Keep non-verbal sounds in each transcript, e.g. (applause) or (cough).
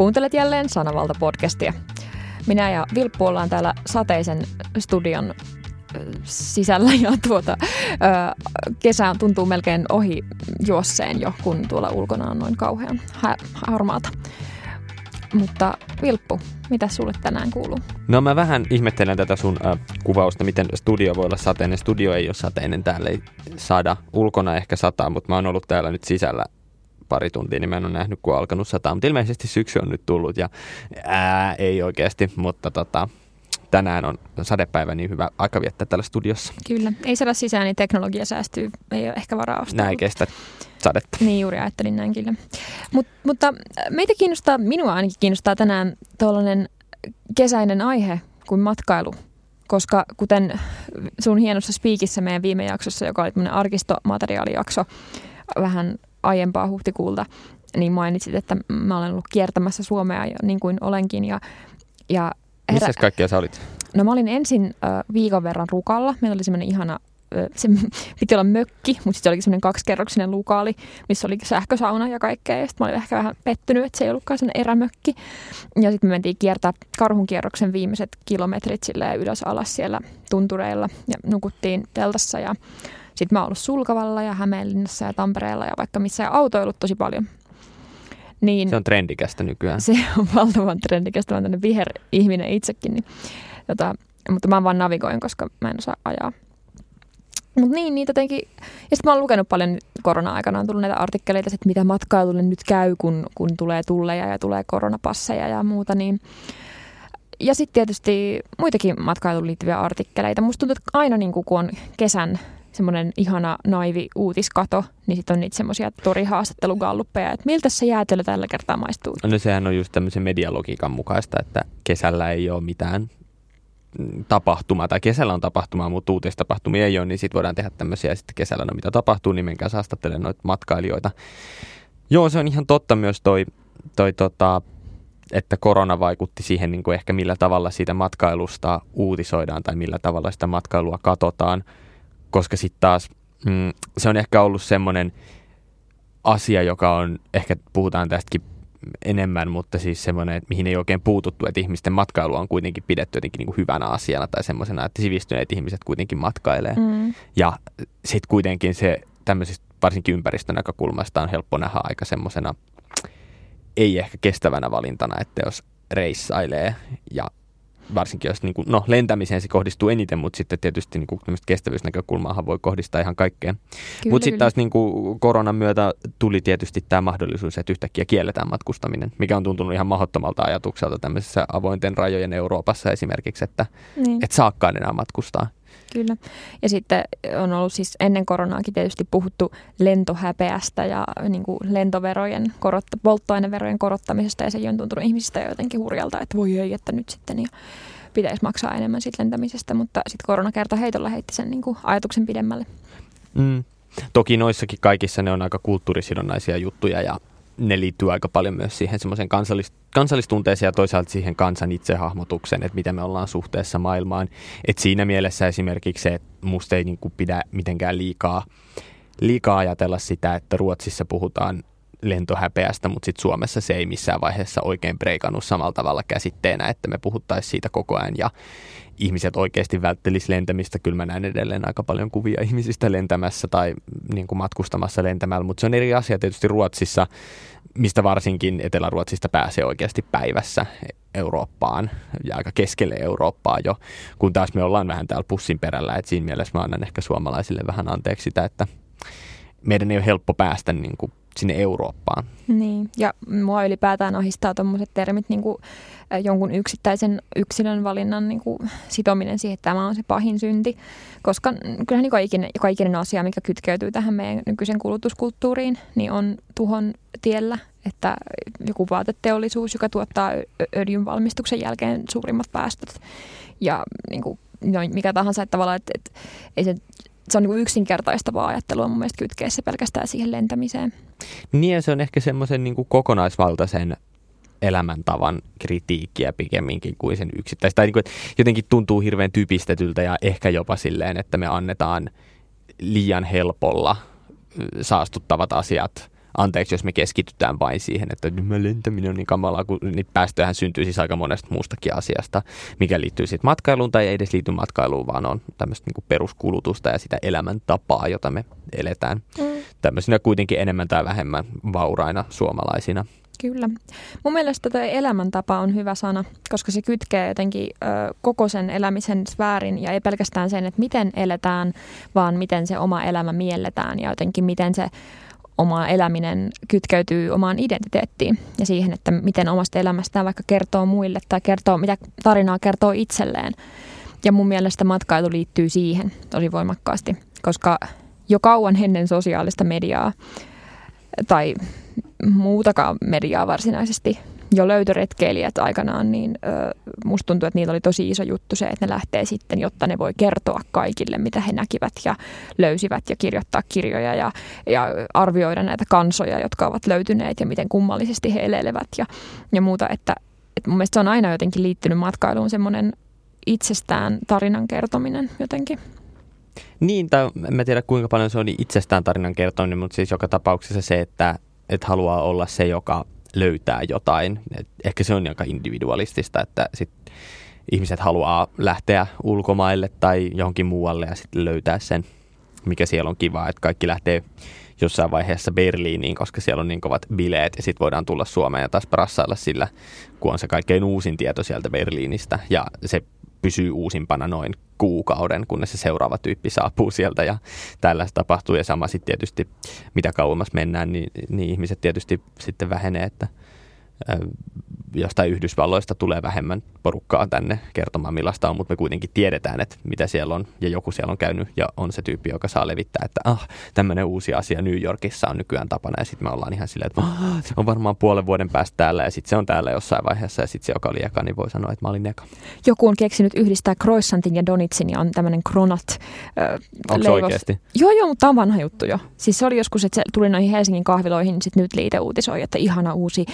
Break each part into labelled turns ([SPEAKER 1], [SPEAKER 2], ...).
[SPEAKER 1] Kuuntelet jälleen Sanavalta-podcastia. Minä ja Vilppu ollaan täällä sateisen studion sisällä ja tuota, kesä tuntuu melkein ohi juosseen jo, kun tuolla ulkona on noin kauhean harmaata. Mutta Vilppu, mitä sulle tänään kuuluu?
[SPEAKER 2] No mä vähän ihmettelen tätä sun äh, kuvausta, miten studio voi olla sateinen. Studio ei ole sateinen, täällä ei saada ulkona ehkä sataa, mutta mä oon ollut täällä nyt sisällä pari tuntia, niin mä en ole nähnyt, kun on alkanut sataa. Mutta ilmeisesti syksy on nyt tullut ja ää, ei oikeasti, mutta tota, tänään on sadepäivä, niin hyvä aika viettää täällä studiossa.
[SPEAKER 1] Kyllä, ei saada sisään, niin teknologia säästyy, ei ole ehkä varaa ostaa.
[SPEAKER 2] Näin kestä sadetta.
[SPEAKER 1] Niin juuri ajattelin näin kyllä. Mut, mutta meitä kiinnostaa, minua ainakin kiinnostaa tänään tuollainen kesäinen aihe kuin matkailu. Koska kuten sun hienossa spiikissä meidän viime jaksossa, joka oli tämmöinen arkistomateriaalijakso vähän aiempaa huhtikuulta, niin mainitsit, että mä olen ollut kiertämässä Suomea jo niin kuin olenkin. Ja,
[SPEAKER 2] ja herä... Missä kaikkea sä olit?
[SPEAKER 1] No mä olin ensin äh, viikon verran Rukalla. Meillä oli semmoinen ihana se (laughs) piti olla mökki, mutta sitten se olikin semmoinen kaksikerroksinen lukaali, missä oli sähkösauna ja kaikkea. Ja sitten mä olin ehkä vähän pettynyt, että se ei ollutkaan sen erämökki. Ja sitten me mentiin kiertää karhun kierroksen viimeiset kilometrit silleen ylös alas siellä tuntureilla ja nukuttiin teltassa. Ja sitten mä oon ollut Sulkavalla ja Hämeenlinnassa ja Tampereella ja vaikka missä ja autoillut tosi paljon.
[SPEAKER 2] Niin, se on trendikästä nykyään. (laughs)
[SPEAKER 1] Se on valtavan trendikästä. Mä oon tämmöinen viher-ihminen itsekin. Niin, jota, mutta mä vaan navigoin, koska mä en osaa ajaa. Mutta niin, niitä jotenkin... Ja sitten mä oon lukenut paljon korona-aikana, on tullut näitä artikkeleita, että mitä matkailulle nyt käy, kun, kun tulee tulleja ja tulee koronapasseja ja muuta, niin... Ja sitten tietysti muitakin matkailuun liittyviä artikkeleita. Musta tuntuu, että aina niin kun on kesän semmoinen ihana naivi uutiskato, niin sitten on niitä semmoisia torihaastattelugalluppeja, että miltä se jäätelö tällä kertaa maistuu.
[SPEAKER 2] No sehän on just tämmöisen medialogiikan mukaista, että kesällä ei ole mitään tapahtuma, tai kesällä on tapahtuma, mutta uutistapahtumia ei ole, niin sitten voidaan tehdä tämmöisiä, sitten kesällä no mitä tapahtuu, niin menkää saastattelemaan noita matkailijoita. Joo, se on ihan totta myös toi, toi tota, että korona vaikutti siihen niin kuin ehkä millä tavalla siitä matkailusta uutisoidaan tai millä tavalla sitä matkailua katsotaan, koska sitten taas mm, se on ehkä ollut semmoinen asia, joka on, ehkä puhutaan tästäkin enemmän, mutta siis semmoinen, että mihin ei oikein puututtu, että ihmisten matkailu on kuitenkin pidetty jotenkin niin kuin hyvänä asiana tai semmoisena, että sivistyneet ihmiset kuitenkin matkailee. Mm. Ja sitten kuitenkin se tämmöisistä varsinkin ympäristön näkökulmasta on helppo nähdä aika semmoisena ei ehkä kestävänä valintana, että jos reissailee ja varsinkin jos niin kuin, no, lentämiseen se kohdistuu eniten, mutta sitten tietysti niin kuin, kestävyysnäkökulmaahan voi kohdistaa ihan kaikkeen. Mutta sitten taas niin kuin, koronan myötä tuli tietysti tämä mahdollisuus, että yhtäkkiä kielletään matkustaminen, mikä on tuntunut ihan mahdottomalta ajatukselta tämmöisessä avointen rajojen Euroopassa esimerkiksi, että niin. et saakaan enää matkustaa.
[SPEAKER 1] Kyllä. Ja sitten on ollut siis ennen koronaakin tietysti puhuttu lentohäpeästä ja niin kuin lentoverojen, korotta, polttoaineverojen korottamisesta ja se on tuntunut ihmisistä jotenkin hurjalta, että voi ei, että nyt sitten ja pitäisi maksaa enemmän siitä lentämisestä, mutta sitten koronakerta heitolla heitti sen niin kuin ajatuksen pidemmälle.
[SPEAKER 2] Mm. Toki noissakin kaikissa ne on aika kulttuurisidonnaisia juttuja ja ne liittyy aika paljon myös siihen semmoiseen kansallis, kansallistunteeseen ja toisaalta siihen kansan itsehahmotukseen, että miten me ollaan suhteessa maailmaan. Et siinä mielessä esimerkiksi se, että musta ei niinku pidä mitenkään liikaa, liikaa ajatella sitä, että Ruotsissa puhutaan lentohäpeästä, mutta sitten Suomessa se ei missään vaiheessa oikein breikannut samalla tavalla käsitteenä, että me puhuttaisiin siitä koko ajan ja ihmiset oikeasti välttelisi lentämistä. Kyllä mä näen edelleen aika paljon kuvia ihmisistä lentämässä tai niin kuin matkustamassa lentämällä, mutta se on eri asia tietysti Ruotsissa, mistä varsinkin Etelä-Ruotsista pääsee oikeasti päivässä Eurooppaan ja aika keskelle Eurooppaa jo, kun taas me ollaan vähän täällä pussin perällä, että siinä mielessä mä annan ehkä suomalaisille vähän anteeksi sitä, että meidän ei ole helppo päästä niin kuin sinne Eurooppaan.
[SPEAKER 1] Niin, ja mua ylipäätään ahistaa tuommoiset termit niin kuin jonkun yksittäisen yksilön valinnan niin kuin sitominen siihen, että tämä on se pahin synti. Koska kyllähän niin kaikinen, ikinen asia, mikä kytkeytyy tähän meidän nykyisen kulutuskulttuuriin, niin on tuhon tiellä. Että joku vaateteollisuus, joka tuottaa öljyn valmistuksen jälkeen suurimmat päästöt ja niin kuin, no, mikä tahansa, että tavallaan, että, että ei se se on niin yksinkertaistavaa ajattelua mun mielestä kytkeä se pelkästään siihen lentämiseen.
[SPEAKER 2] Niin ja se on ehkä semmoisen niin kokonaisvaltaisen elämäntavan kritiikkiä pikemminkin kuin sen yksittäistä. Tai niin kuin, jotenkin tuntuu hirveän typistetyltä ja ehkä jopa silleen, että me annetaan liian helpolla saastuttavat asiat anteeksi, jos me keskitytään vain siihen, että mä lentäminen on niin kamalaa, kun niitä päästöjähän syntyy siis aika monesta muustakin asiasta, mikä liittyy sitten matkailuun tai ei edes liity matkailuun, vaan on tämmöistä niin peruskulutusta ja sitä elämäntapaa, jota me eletään mm. tämmöisenä kuitenkin enemmän tai vähemmän vauraina suomalaisina.
[SPEAKER 1] Kyllä. Mun mielestä tämä elämäntapa on hyvä sana, koska se kytkee jotenkin ö, koko sen elämisen sfäärin ja ei pelkästään sen, että miten eletään, vaan miten se oma elämä mielletään ja jotenkin miten se oma eläminen kytkeytyy omaan identiteettiin ja siihen, että miten omasta elämästään vaikka kertoo muille tai kertoo, mitä tarinaa kertoo itselleen. Ja mun mielestä matkailu liittyy siihen tosi voimakkaasti, koska jo kauan ennen sosiaalista mediaa tai muutakaan mediaa varsinaisesti jo löytöretkeilijät aikanaan, niin ö, musta tuntuu, että niillä oli tosi iso juttu se, että ne lähtee sitten, jotta ne voi kertoa kaikille, mitä he näkivät ja löysivät ja kirjoittaa kirjoja ja, ja arvioida näitä kansoja, jotka ovat löytyneet ja miten kummallisesti he elelevät ja, ja muuta. Että, että mun mielestä se on aina jotenkin liittynyt matkailuun semmoinen itsestään tarinan kertominen jotenkin.
[SPEAKER 2] Niin, tai en tiedä kuinka paljon se oli itsestään tarinan kertominen, mutta siis joka tapauksessa se, että, että haluaa olla se, joka löytää jotain. Et ehkä se on aika individualistista, että sit ihmiset haluaa lähteä ulkomaille tai johonkin muualle ja sitten löytää sen, mikä siellä on kiva. Että kaikki lähtee jossain vaiheessa Berliiniin, koska siellä on niin kovat bileet ja sitten voidaan tulla Suomeen ja taas prassailla sillä, kun on se kaikkein uusin tieto sieltä Berliinistä ja se pysyy uusimpana noin kuukauden, kunnes se seuraava tyyppi saapuu sieltä ja tällaista tapahtuu. Ja sama sitten tietysti, mitä kauemmas mennään, niin, niin ihmiset tietysti sitten vähenee, että jostain Yhdysvalloista tulee vähemmän porukkaa tänne kertomaan millaista on, mutta me kuitenkin tiedetään, että mitä siellä on ja joku siellä on käynyt ja on se tyyppi, joka saa levittää, että ah, tämmöinen uusi asia New Yorkissa on nykyään tapana ja sitten me ollaan ihan silleen, että ah, se on varmaan puolen vuoden päästä täällä ja sitten se on täällä jossain vaiheessa ja sitten se, joka oli eka, niin voi sanoa, että mä olin eka.
[SPEAKER 1] Joku on keksinyt yhdistää croissantin ja donitsin ja on tämmöinen kronat
[SPEAKER 2] äh, Onko se oikeasti?
[SPEAKER 1] Joo, joo, mutta tämä on vanha juttu jo. Siis se oli joskus, että se tuli noihin Helsingin kahviloihin, niin sitten nyt liite uutisoi, että ihana uusi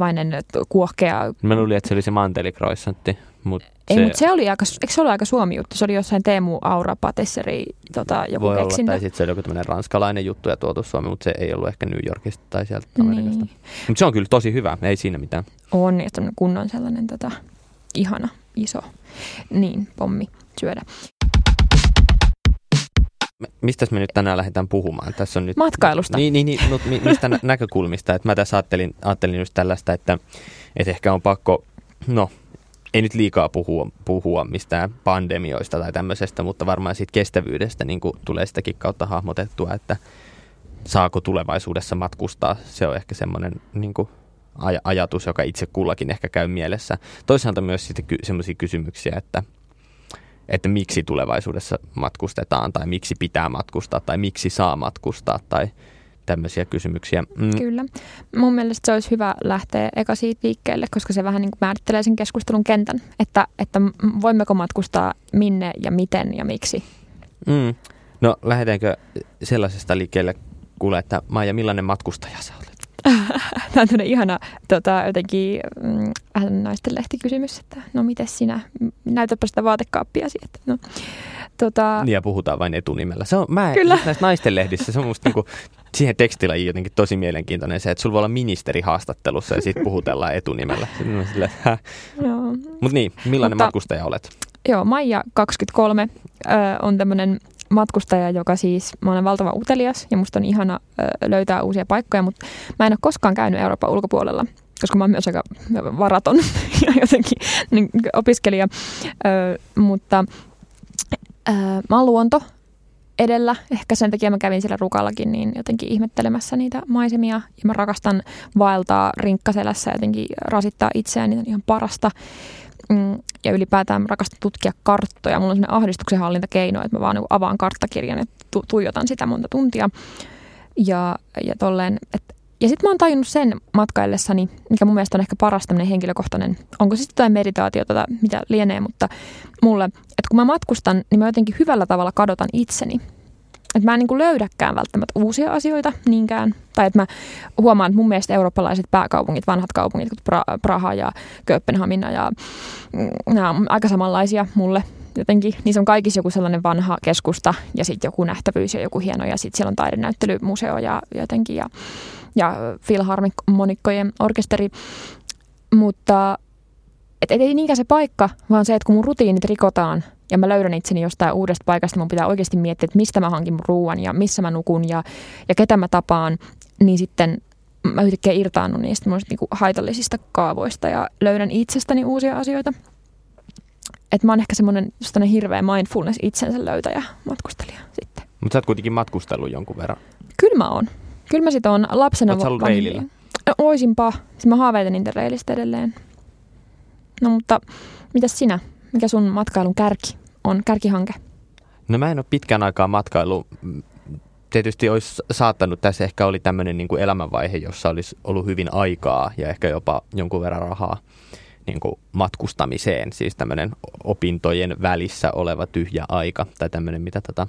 [SPEAKER 1] rasvainen kuohkea.
[SPEAKER 2] Mä luulin, että se oli se mantelikroissantti. Mut
[SPEAKER 1] ei, se... mutta se oli aika, eikö se ole aika Suomi juttu? Se oli jossain Teemu Aura Patesseri tota, joku
[SPEAKER 2] Voi
[SPEAKER 1] keksintö.
[SPEAKER 2] olla, tai sitten se oli joku tämmöinen ranskalainen juttu ja tuotu Suomi, mutta se ei ollut ehkä New Yorkista tai sieltä Amerikasta. Niin. Mutta se on kyllä tosi hyvä, ei siinä mitään.
[SPEAKER 1] On, ja kunnon sellainen tota, ihana, iso, niin, pommi syödä.
[SPEAKER 2] Mistä me nyt tänään lähdetään puhumaan? Tässä on nyt,
[SPEAKER 1] Matkailusta.
[SPEAKER 2] Niin, niin, niin mutta mistä näkökulmista? Että mä tässä ajattelin, ajattelin just tällaista, että, että ehkä on pakko, no ei nyt liikaa puhua, puhua mistään pandemioista tai tämmöisestä, mutta varmaan siitä kestävyydestä niin tulee sitäkin kautta hahmotettua, että saako tulevaisuudessa matkustaa. Se on ehkä semmoinen niin kuin aj- ajatus, joka itse kullakin ehkä käy mielessä. Toisaalta myös sitten ky- semmoisia kysymyksiä, että, että miksi tulevaisuudessa matkustetaan tai miksi pitää matkustaa tai miksi saa matkustaa tai tämmöisiä kysymyksiä.
[SPEAKER 1] Mm. Kyllä. Mun mielestä se olisi hyvä lähteä eka siitä liikkeelle, koska se vähän niin kuin määrittelee sen keskustelun kentän, että, että voimmeko matkustaa minne ja miten ja miksi.
[SPEAKER 2] Mm. No lähdetäänkö sellaisesta liikkeelle, kuule, että Maija, millainen matkustaja sä olet? (laughs)
[SPEAKER 1] Tämä on ihana tota, jotenkin mm, naisten lehtikysymys, että no miten sinä, näytäpä sitä vaatekaappia Että, no,
[SPEAKER 2] tota... Niin ja puhutaan vain etunimellä. Se on, mä, Kyllä. näissä naisten lehdissä, se on musta niinku, siihen tekstilajiin jotenkin tosi mielenkiintoinen se, että sulla voi olla ministeri haastattelussa ja sitten puhutellaan etunimellä. Mutta niin, millainen Mutta, matkustaja olet?
[SPEAKER 1] Joo, Maija 23 ö, on tämmöinen matkustaja, joka siis, mä olen valtava utelias ja musta on ihana löytää uusia paikkoja, mutta mä en ole koskaan käynyt Euroopan ulkopuolella koska mä oon myös aika varaton (laughs) ja jotenkin niin, opiskelija, ö, mutta ö, mä oon luonto edellä. Ehkä sen takia mä kävin siellä Rukallakin niin jotenkin ihmettelemässä niitä maisemia. Ja mä rakastan vaeltaa rinkkaselässä jotenkin rasittaa itseään, niitä on ihan parasta. Mm, ja ylipäätään rakastan tutkia karttoja. Mulla on sellainen ahdistuksen hallintakeino, että mä vaan niin avaan karttakirjan ja tu- tuijotan sitä monta tuntia. Ja, ja ja sitten mä oon tajunnut sen matkaillessani, mikä mun mielestä on ehkä paras tämmöinen henkilökohtainen, onko sitten jotain meditaatiota tai mitä lienee, mutta mulle, että kun mä matkustan, niin mä jotenkin hyvällä tavalla kadotan itseni. Että mä en niin löydäkään välttämättä uusia asioita niinkään. Tai että mä huomaan, että mun mielestä eurooppalaiset pääkaupungit, vanhat kaupungit, kuten Praha ja Kööpenhamina ja mm, nämä on aika samanlaisia mulle. jotenkin, niissä on kaikissa joku sellainen vanha keskusta ja sitten joku nähtävyys ja joku hieno ja sitten siellä on taidenäyttelymuseo ja jotenkin ja, ja filharmonikkojen orkesteri. Mutta et ei niinkään se paikka, vaan se, että kun mun rutiinit rikotaan ja mä löydän itseni jostain uudesta paikasta, mun pitää oikeasti miettiä, että mistä mä hankin mun ruoan ja missä mä nukun ja, ja ketä mä tapaan, niin sitten mä yhtäkkiä irtaannut niistä niinku haitallisista kaavoista ja löydän itsestäni uusia asioita. Että mä oon ehkä semmoinen hirveä mindfulness itsensä löytäjä matkustelija sitten.
[SPEAKER 2] Mutta sä oot kuitenkin matkustellut jonkun verran.
[SPEAKER 1] Kyllä mä oon. Kyllä mä sit oon lapsena...
[SPEAKER 2] Oot ollut reilillä?
[SPEAKER 1] No, oisinpa. Siis mä haaveilin niitä reilistä edelleen. No mutta mitäs sinä? Mikä sun matkailun kärki on, kärkihanke?
[SPEAKER 2] No mä en ole pitkään aikaa matkailu. Tietysti olisi saattanut, tässä ehkä oli tämmöinen niin kuin elämänvaihe, jossa olisi ollut hyvin aikaa ja ehkä jopa jonkun verran rahaa niin kuin matkustamiseen, siis tämmöinen opintojen välissä oleva tyhjä aika tai tämmöinen, mitä tota,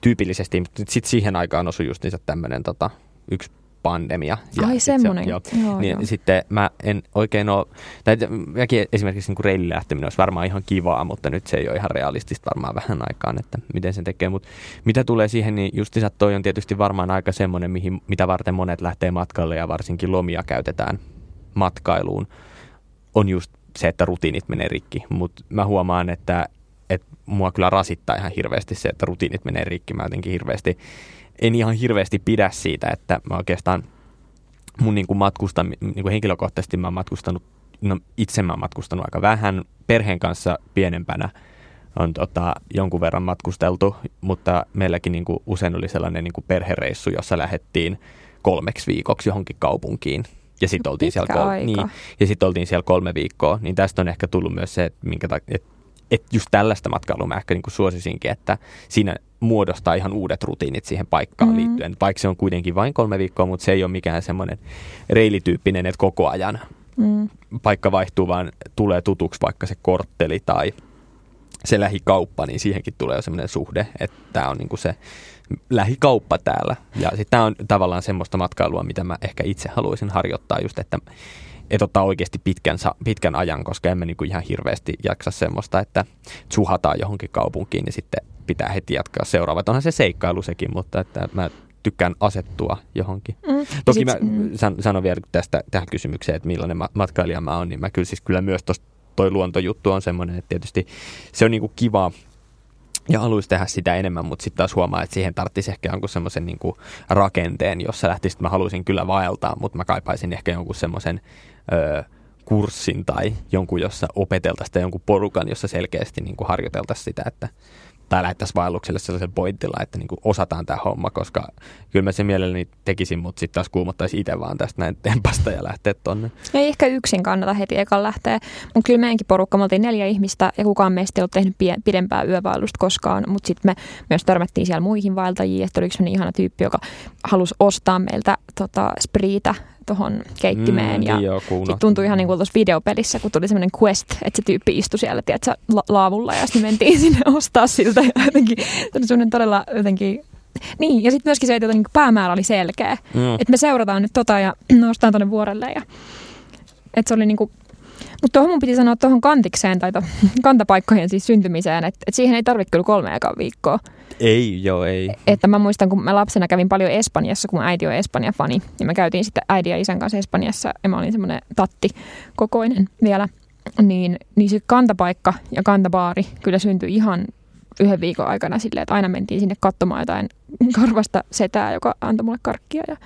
[SPEAKER 2] tyypillisesti, sitten siihen aikaan osui just tämmöinen tota, yksi pandemia.
[SPEAKER 1] Ja Ai semmoinen.
[SPEAKER 2] Se, joo. Joo, niin, joo. Sitten mä en oikein ole, tai mäkin esimerkiksi niin reilille lähteminen olisi varmaan ihan kivaa, mutta nyt se ei ole ihan realistista varmaan vähän aikaan, että miten sen tekee. Mutta mitä tulee siihen, niin justiinsa toi on tietysti varmaan aika semmoinen, mihin, mitä varten monet lähtee matkalle ja varsinkin lomia käytetään matkailuun on just se, että rutiinit menee rikki. Mutta mä huomaan, että, että mua kyllä rasittaa ihan hirveästi se, että rutiinit menee rikki. Mä jotenkin hirveästi, en ihan hirveästi pidä siitä, että mä oikeastaan mun niin kuin matkusta, niin kuin henkilökohtaisesti mä oon matkustanut, no itse mä oon matkustanut aika vähän, perheen kanssa pienempänä on tota, jonkun verran matkusteltu, mutta meilläkin niin kuin usein oli sellainen niin kuin perhereissu, jossa lähdettiin kolmeksi viikoksi johonkin kaupunkiin. Ja sitten oltiin, siellä kol- niin, ja sit oltiin siellä kolme viikkoa, niin tästä on ehkä tullut myös se, että minkä ta- et, et just tällaista matkailua mä ehkä niinku suosisinkin, että siinä muodostaa ihan uudet rutiinit siihen paikkaan mm. liittyen. Vaikka se on kuitenkin vain kolme viikkoa, mutta se ei ole mikään semmoinen reilityyppinen, että koko ajan mm. paikka vaihtuu, vaan tulee tutuksi vaikka se kortteli tai se lähikauppa, niin siihenkin tulee jo semmoinen suhde, että tämä on niinku se lähikauppa täällä. Ja sitten tämä on tavallaan semmoista matkailua, mitä mä ehkä itse haluaisin harjoittaa just, että et ottaa oikeasti pitkän, pitkän ajan, koska emme niinku ihan hirveästi jaksa semmoista, että suhataan johonkin kaupunkiin ja sitten pitää heti jatkaa seuraava. Onhan se seikkailu sekin, mutta että mä tykkään asettua johonkin. Mm. Toki mä mm. sanon vielä tästä tähän kysymykseen, että millainen matkailija mä oon, niin mä kyllä siis kyllä myös tosta toi luontojuttu on semmoinen, että tietysti se on niinku kiva ja haluaisi tehdä sitä enemmän, mutta sitten taas huomaa, että siihen tarvitsisi ehkä jonkun semmoisen niin rakenteen, jossa lähtisi, että mä haluaisin kyllä vaeltaa, mutta mä kaipaisin ehkä jonkun semmoisen kurssin tai jonkun, jossa opeteltaisiin tai jonkun porukan, jossa selkeästi niin harjoiteltaisiin sitä, että tai lähettäisiin vaellukselle sellaisen pointilla, että niin kuin osataan tämä homma, koska kyllä mä sen mielelläni tekisin, mutta sitten taas kuumottaisi itse vaan tästä näin tempasta ja lähteä tonne.
[SPEAKER 1] Ei ehkä yksin kannata heti ekan lähteä, mutta kyllä meidänkin porukka, me oltiin neljä ihmistä ja kukaan meistä ei ollut tehnyt pie- pidempää yövaellusta koskaan, mutta sitten me myös törmättiin siellä muihin vaeltajiin, että oli yksi ihana tyyppi, joka halusi ostaa meiltä tota, spriitä tuohon keittimeen. Mm, ja niin sit tuntui ihan niin kuin tuossa videopelissä, kun tuli semmoinen quest, että se tyyppi istui siellä tiedätkö, la- laavulla ja sitten mentiin (laughs) sinne ostaa siltä. Ja jotenkin, semmoinen todella jotenkin niin, ja sitten myöskin se, että niin päämäärä oli selkeä. Mm. Että me seurataan nyt tota ja (clears throat) nostaan tuonne vuorelle. Ja, että se oli niin kuin, mutta tuohon mun piti sanoa tuohon kantikseen tai to, (laughs) kantapaikkojen siis syntymiseen, että, että siihen ei tarvitse kyllä kolme viikkoa.
[SPEAKER 2] Ei, joo, ei.
[SPEAKER 1] Että mä muistan, kun mä lapsena kävin paljon Espanjassa, kun äiti on Espanja-fani. Ja me käytiin sitten äidin ja isän kanssa Espanjassa ja mä olin semmoinen tatti kokoinen vielä. Niin, niin se kantapaikka ja kantabaari kyllä syntyi ihan yhden viikon aikana silleen, että aina mentiin sinne katsomaan jotain karvasta setää, joka antoi mulle karkkia. Ja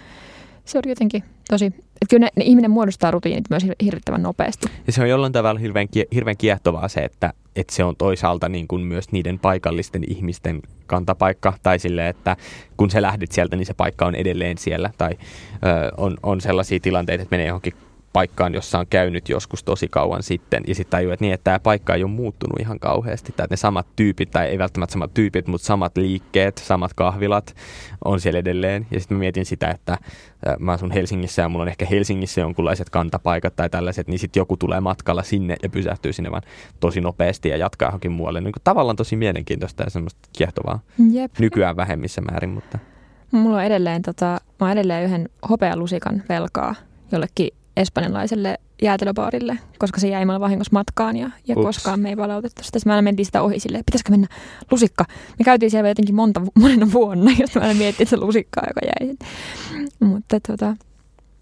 [SPEAKER 1] se oli jotenkin tosi, että kyllä ne, ne ihminen muodostaa rutiinit myös hirvittävän nopeasti.
[SPEAKER 2] Ja se on jollain tavalla hirveän, hirveän kiehtovaa se, että, että se on toisaalta niin kuin myös niiden paikallisten ihmisten kantapaikka, tai sille, että kun sä lähdit sieltä, niin se paikka on edelleen siellä, tai ö, on, on sellaisia tilanteita, että menee johonkin paikkaan, jossa on käynyt joskus tosi kauan sitten, ja sitten tajuu, että, niin, että tämä paikka ei ole muuttunut ihan kauheasti, tai ne samat tyypit, tai ei välttämättä samat tyypit, mutta samat liikkeet, samat kahvilat on siellä edelleen, ja sitten mietin sitä, että mä asun Helsingissä, ja mulla on ehkä Helsingissä jonkunlaiset kantapaikat tai tällaiset, niin sitten joku tulee matkalla sinne ja pysähtyy sinne vaan tosi nopeasti ja jatkaa johonkin muualle. Niin kuin tavallaan tosi mielenkiintoista ja semmoista kiehtovaa. Jep. Nykyään vähemmissä määrin, mutta...
[SPEAKER 1] Mulla on edelleen, tota, mä edelleen yhden hopealusikan velkaa jollekin espanjalaiselle jäätelöbaarille, koska se jäi mulle vahingossa matkaan ja, ja
[SPEAKER 2] Ups.
[SPEAKER 1] koskaan me ei palautettu sitä. Sitten aina mentiin sitä ohi silleen, pitäisikö mennä lusikka. Me käytiin siellä jotenkin monta, (laughs) monena vuonna, jos mä aina miettii se lusikkaa, joka jäi. Mutta tota,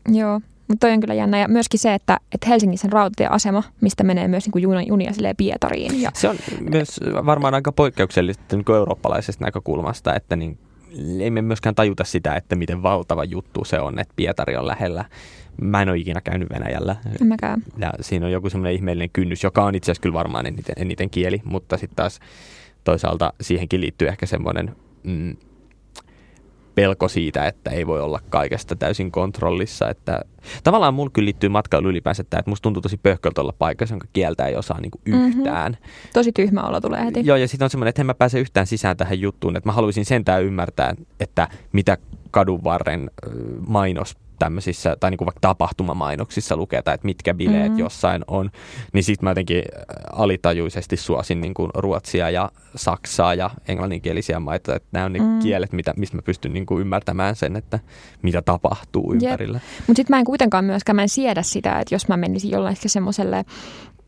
[SPEAKER 1] joo. Mutta toi on kyllä jännä. Ja myöskin se, että, että Helsingissä on rautatieasema, mistä menee myös niin kuin junia, junia silleen Pietariin. Ja,
[SPEAKER 2] Se on myös varmaan aika poikkeuksellista niin kuin eurooppalaisesta näkökulmasta, että niin, ei me myöskään tajuta sitä, että miten valtava juttu se on, että Pietari on lähellä. Mä en ole ikinä käynyt Venäjällä.
[SPEAKER 1] en mäkään.
[SPEAKER 2] Ja siinä on joku semmoinen ihmeellinen kynnys, joka on itse asiassa kyllä varmaan eniten, eniten kieli, mutta sitten taas toisaalta siihenkin liittyy ehkä semmoinen mm, pelko siitä, että ei voi olla kaikesta täysin kontrollissa. Että, tavallaan mulla kyllä liittyy matkailu ylipäänsä, että musta tuntuu tosi pöhköltä olla paikassa, jonka kieltä ei osaa niinku
[SPEAKER 1] Mhm.
[SPEAKER 2] yhtään.
[SPEAKER 1] Tosi tyhmä olo tulee heti.
[SPEAKER 2] Joo, ja sitten on semmoinen, että en mä pääse yhtään sisään tähän juttuun, että mä haluaisin sentään ymmärtää, että mitä kadun varren mainos tämmöisissä, tai niinku vaikka tapahtumamainoksissa lukee, tai että mitkä bileet
[SPEAKER 1] Mhm.
[SPEAKER 2] mm. jossain on, niin sitten mä jotenkin alitajuisesti suosin niinku ruotsia ja saksaa ja englanninkielisiä maita, että nämä on ne
[SPEAKER 1] Mm.
[SPEAKER 2] mm. kielet, mitä, mistä mä pystyn niinku ymmärtämään sen, että mitä tapahtuu ympärillä.
[SPEAKER 1] Mutta sitten mä en kuitenkaan myöskään mä en siedä sitä, että jos mä menisin jollain ehkä semmoiselle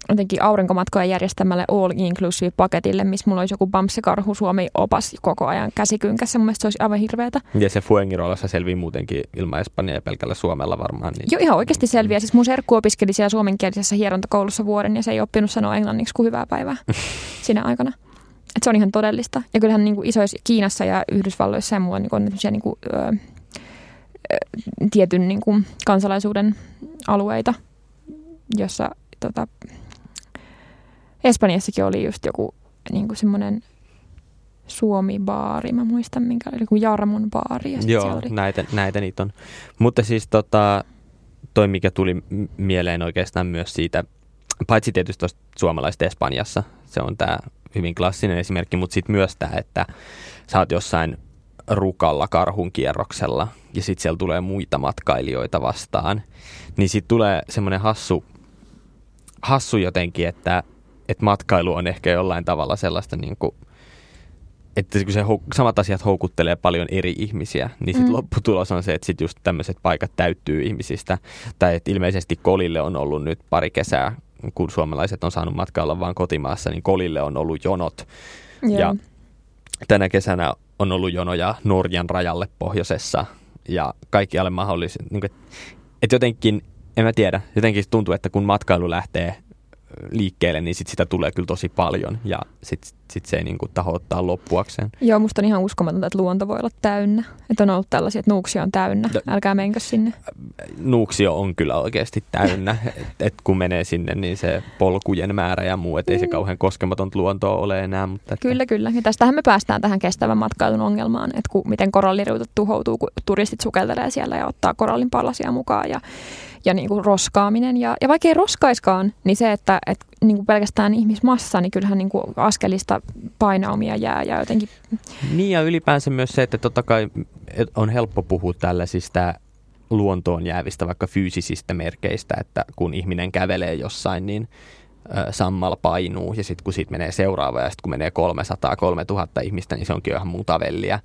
[SPEAKER 1] jotenkin aurinkomatkoja järjestämälle all-inclusive paketille, missä mulla olisi joku Bamse-karhu Suomi-opas koko ajan käsikynkässä. Mun mielestä se olisi aivan hirveätä.
[SPEAKER 2] Ja se Fuengirolassa selvii muutenkin ilman Espanjaa ja pelkällä Suomella varmaan. Niin
[SPEAKER 1] Jo ihan oikeasti selviää. Siis mun serkku opiskeli siellä suomenkielisessä hierontakoulussa vuoden ja se ei oppinut sanoa englanniksi kuin hyvää päivää (laughs) siinä aikana. Et se on ihan todellista. Ja kyllähän niin kuin isoissa Kiinassa ja Yhdysvalloissa ja muualla niin on niin kuin, ö, ö, tietyn niin kuin kansalaisuuden alueita, jossa tota, Espanjassakin oli just joku niin kuin semmoinen Suomi-baari, mä muistan minkä oli joku Jarmun baari. Ja
[SPEAKER 2] Joo,
[SPEAKER 1] oli,
[SPEAKER 2] näitä, näitä niitä on. Mutta siis tota, toi, mikä tuli mieleen oikeastaan myös siitä, paitsi tietysti tuosta suomalaisesta Espanjassa, se on tämä hyvin klassinen esimerkki, mutta sitten myös tämä, että sä oot jossain rukalla karhun kierroksella ja sitten siellä tulee muita matkailijoita vastaan, niin sitten tulee semmoinen hassu, hassu jotenkin, että, että matkailu on ehkä jollain tavalla sellaista niin kuin, että kun se hou- samat asiat houkuttelee paljon eri ihmisiä, niin sitten
[SPEAKER 1] Mm.
[SPEAKER 2] lopputulos on se, että sitten just tämmöiset paikat täyttyy ihmisistä. Tai että ilmeisesti Kolille on ollut nyt pari kesää, kun suomalaiset on saanut matkailla vaan kotimaassa, niin Kolille on ollut jonot.
[SPEAKER 1] Joo.
[SPEAKER 2] Ja tänä kesänä on ollut jonoja Norjan rajalle pohjoisessa ja kaikkialle mahdolliset. Niin että et jotenkin, en mä tiedä, jotenkin tuntuu, että kun matkailu lähtee liikkeelle, niin sit sitä tulee kyllä tosi paljon ja sitten sit se ei niin kuin taho ottaa loppuakseen.
[SPEAKER 1] Joo, musta on ihan uskomatonta, että luonto voi olla täynnä. Että on ollut tällaisia, että nuuksia on täynnä.
[SPEAKER 2] No.
[SPEAKER 1] Älkää menkö sinne.
[SPEAKER 2] Nuuksio on kyllä oikeasti täynnä, (laughs) että et kun menee sinne, niin se polkujen määrä ja muu, että ei se
[SPEAKER 1] Mm.
[SPEAKER 2] kauhean koskematonta luontoa ole enää. Mutta että,
[SPEAKER 1] Kyllä, kyllä. Ja tästähän me päästään tähän kestävän matkailun ongelmaan, että kun, miten koralliriutat tuhoutuu, kun turistit sukeltelee siellä ja ottaa korallin palasia mukaan ja, ja niin kuin roskaaminen. Ja, ja vaikka ei roskaiskaan, niin se, että, että niin kuin pelkästään ihmismassa, niin kyllähän niin kuin askelista painaumia jää ja jotenkin
[SPEAKER 2] Niin ja ylipäänsä myös se, että totta kai on helppo puhua tällaisista luontoon jäävistä vaikka fyysisistä merkeistä, että kun ihminen kävelee jossain, niin sammal painuu ja sitten kun siitä menee seuraava ja sitten kun menee 300-3000 ihmistä, niin se onkin jo ihan muuta velliä.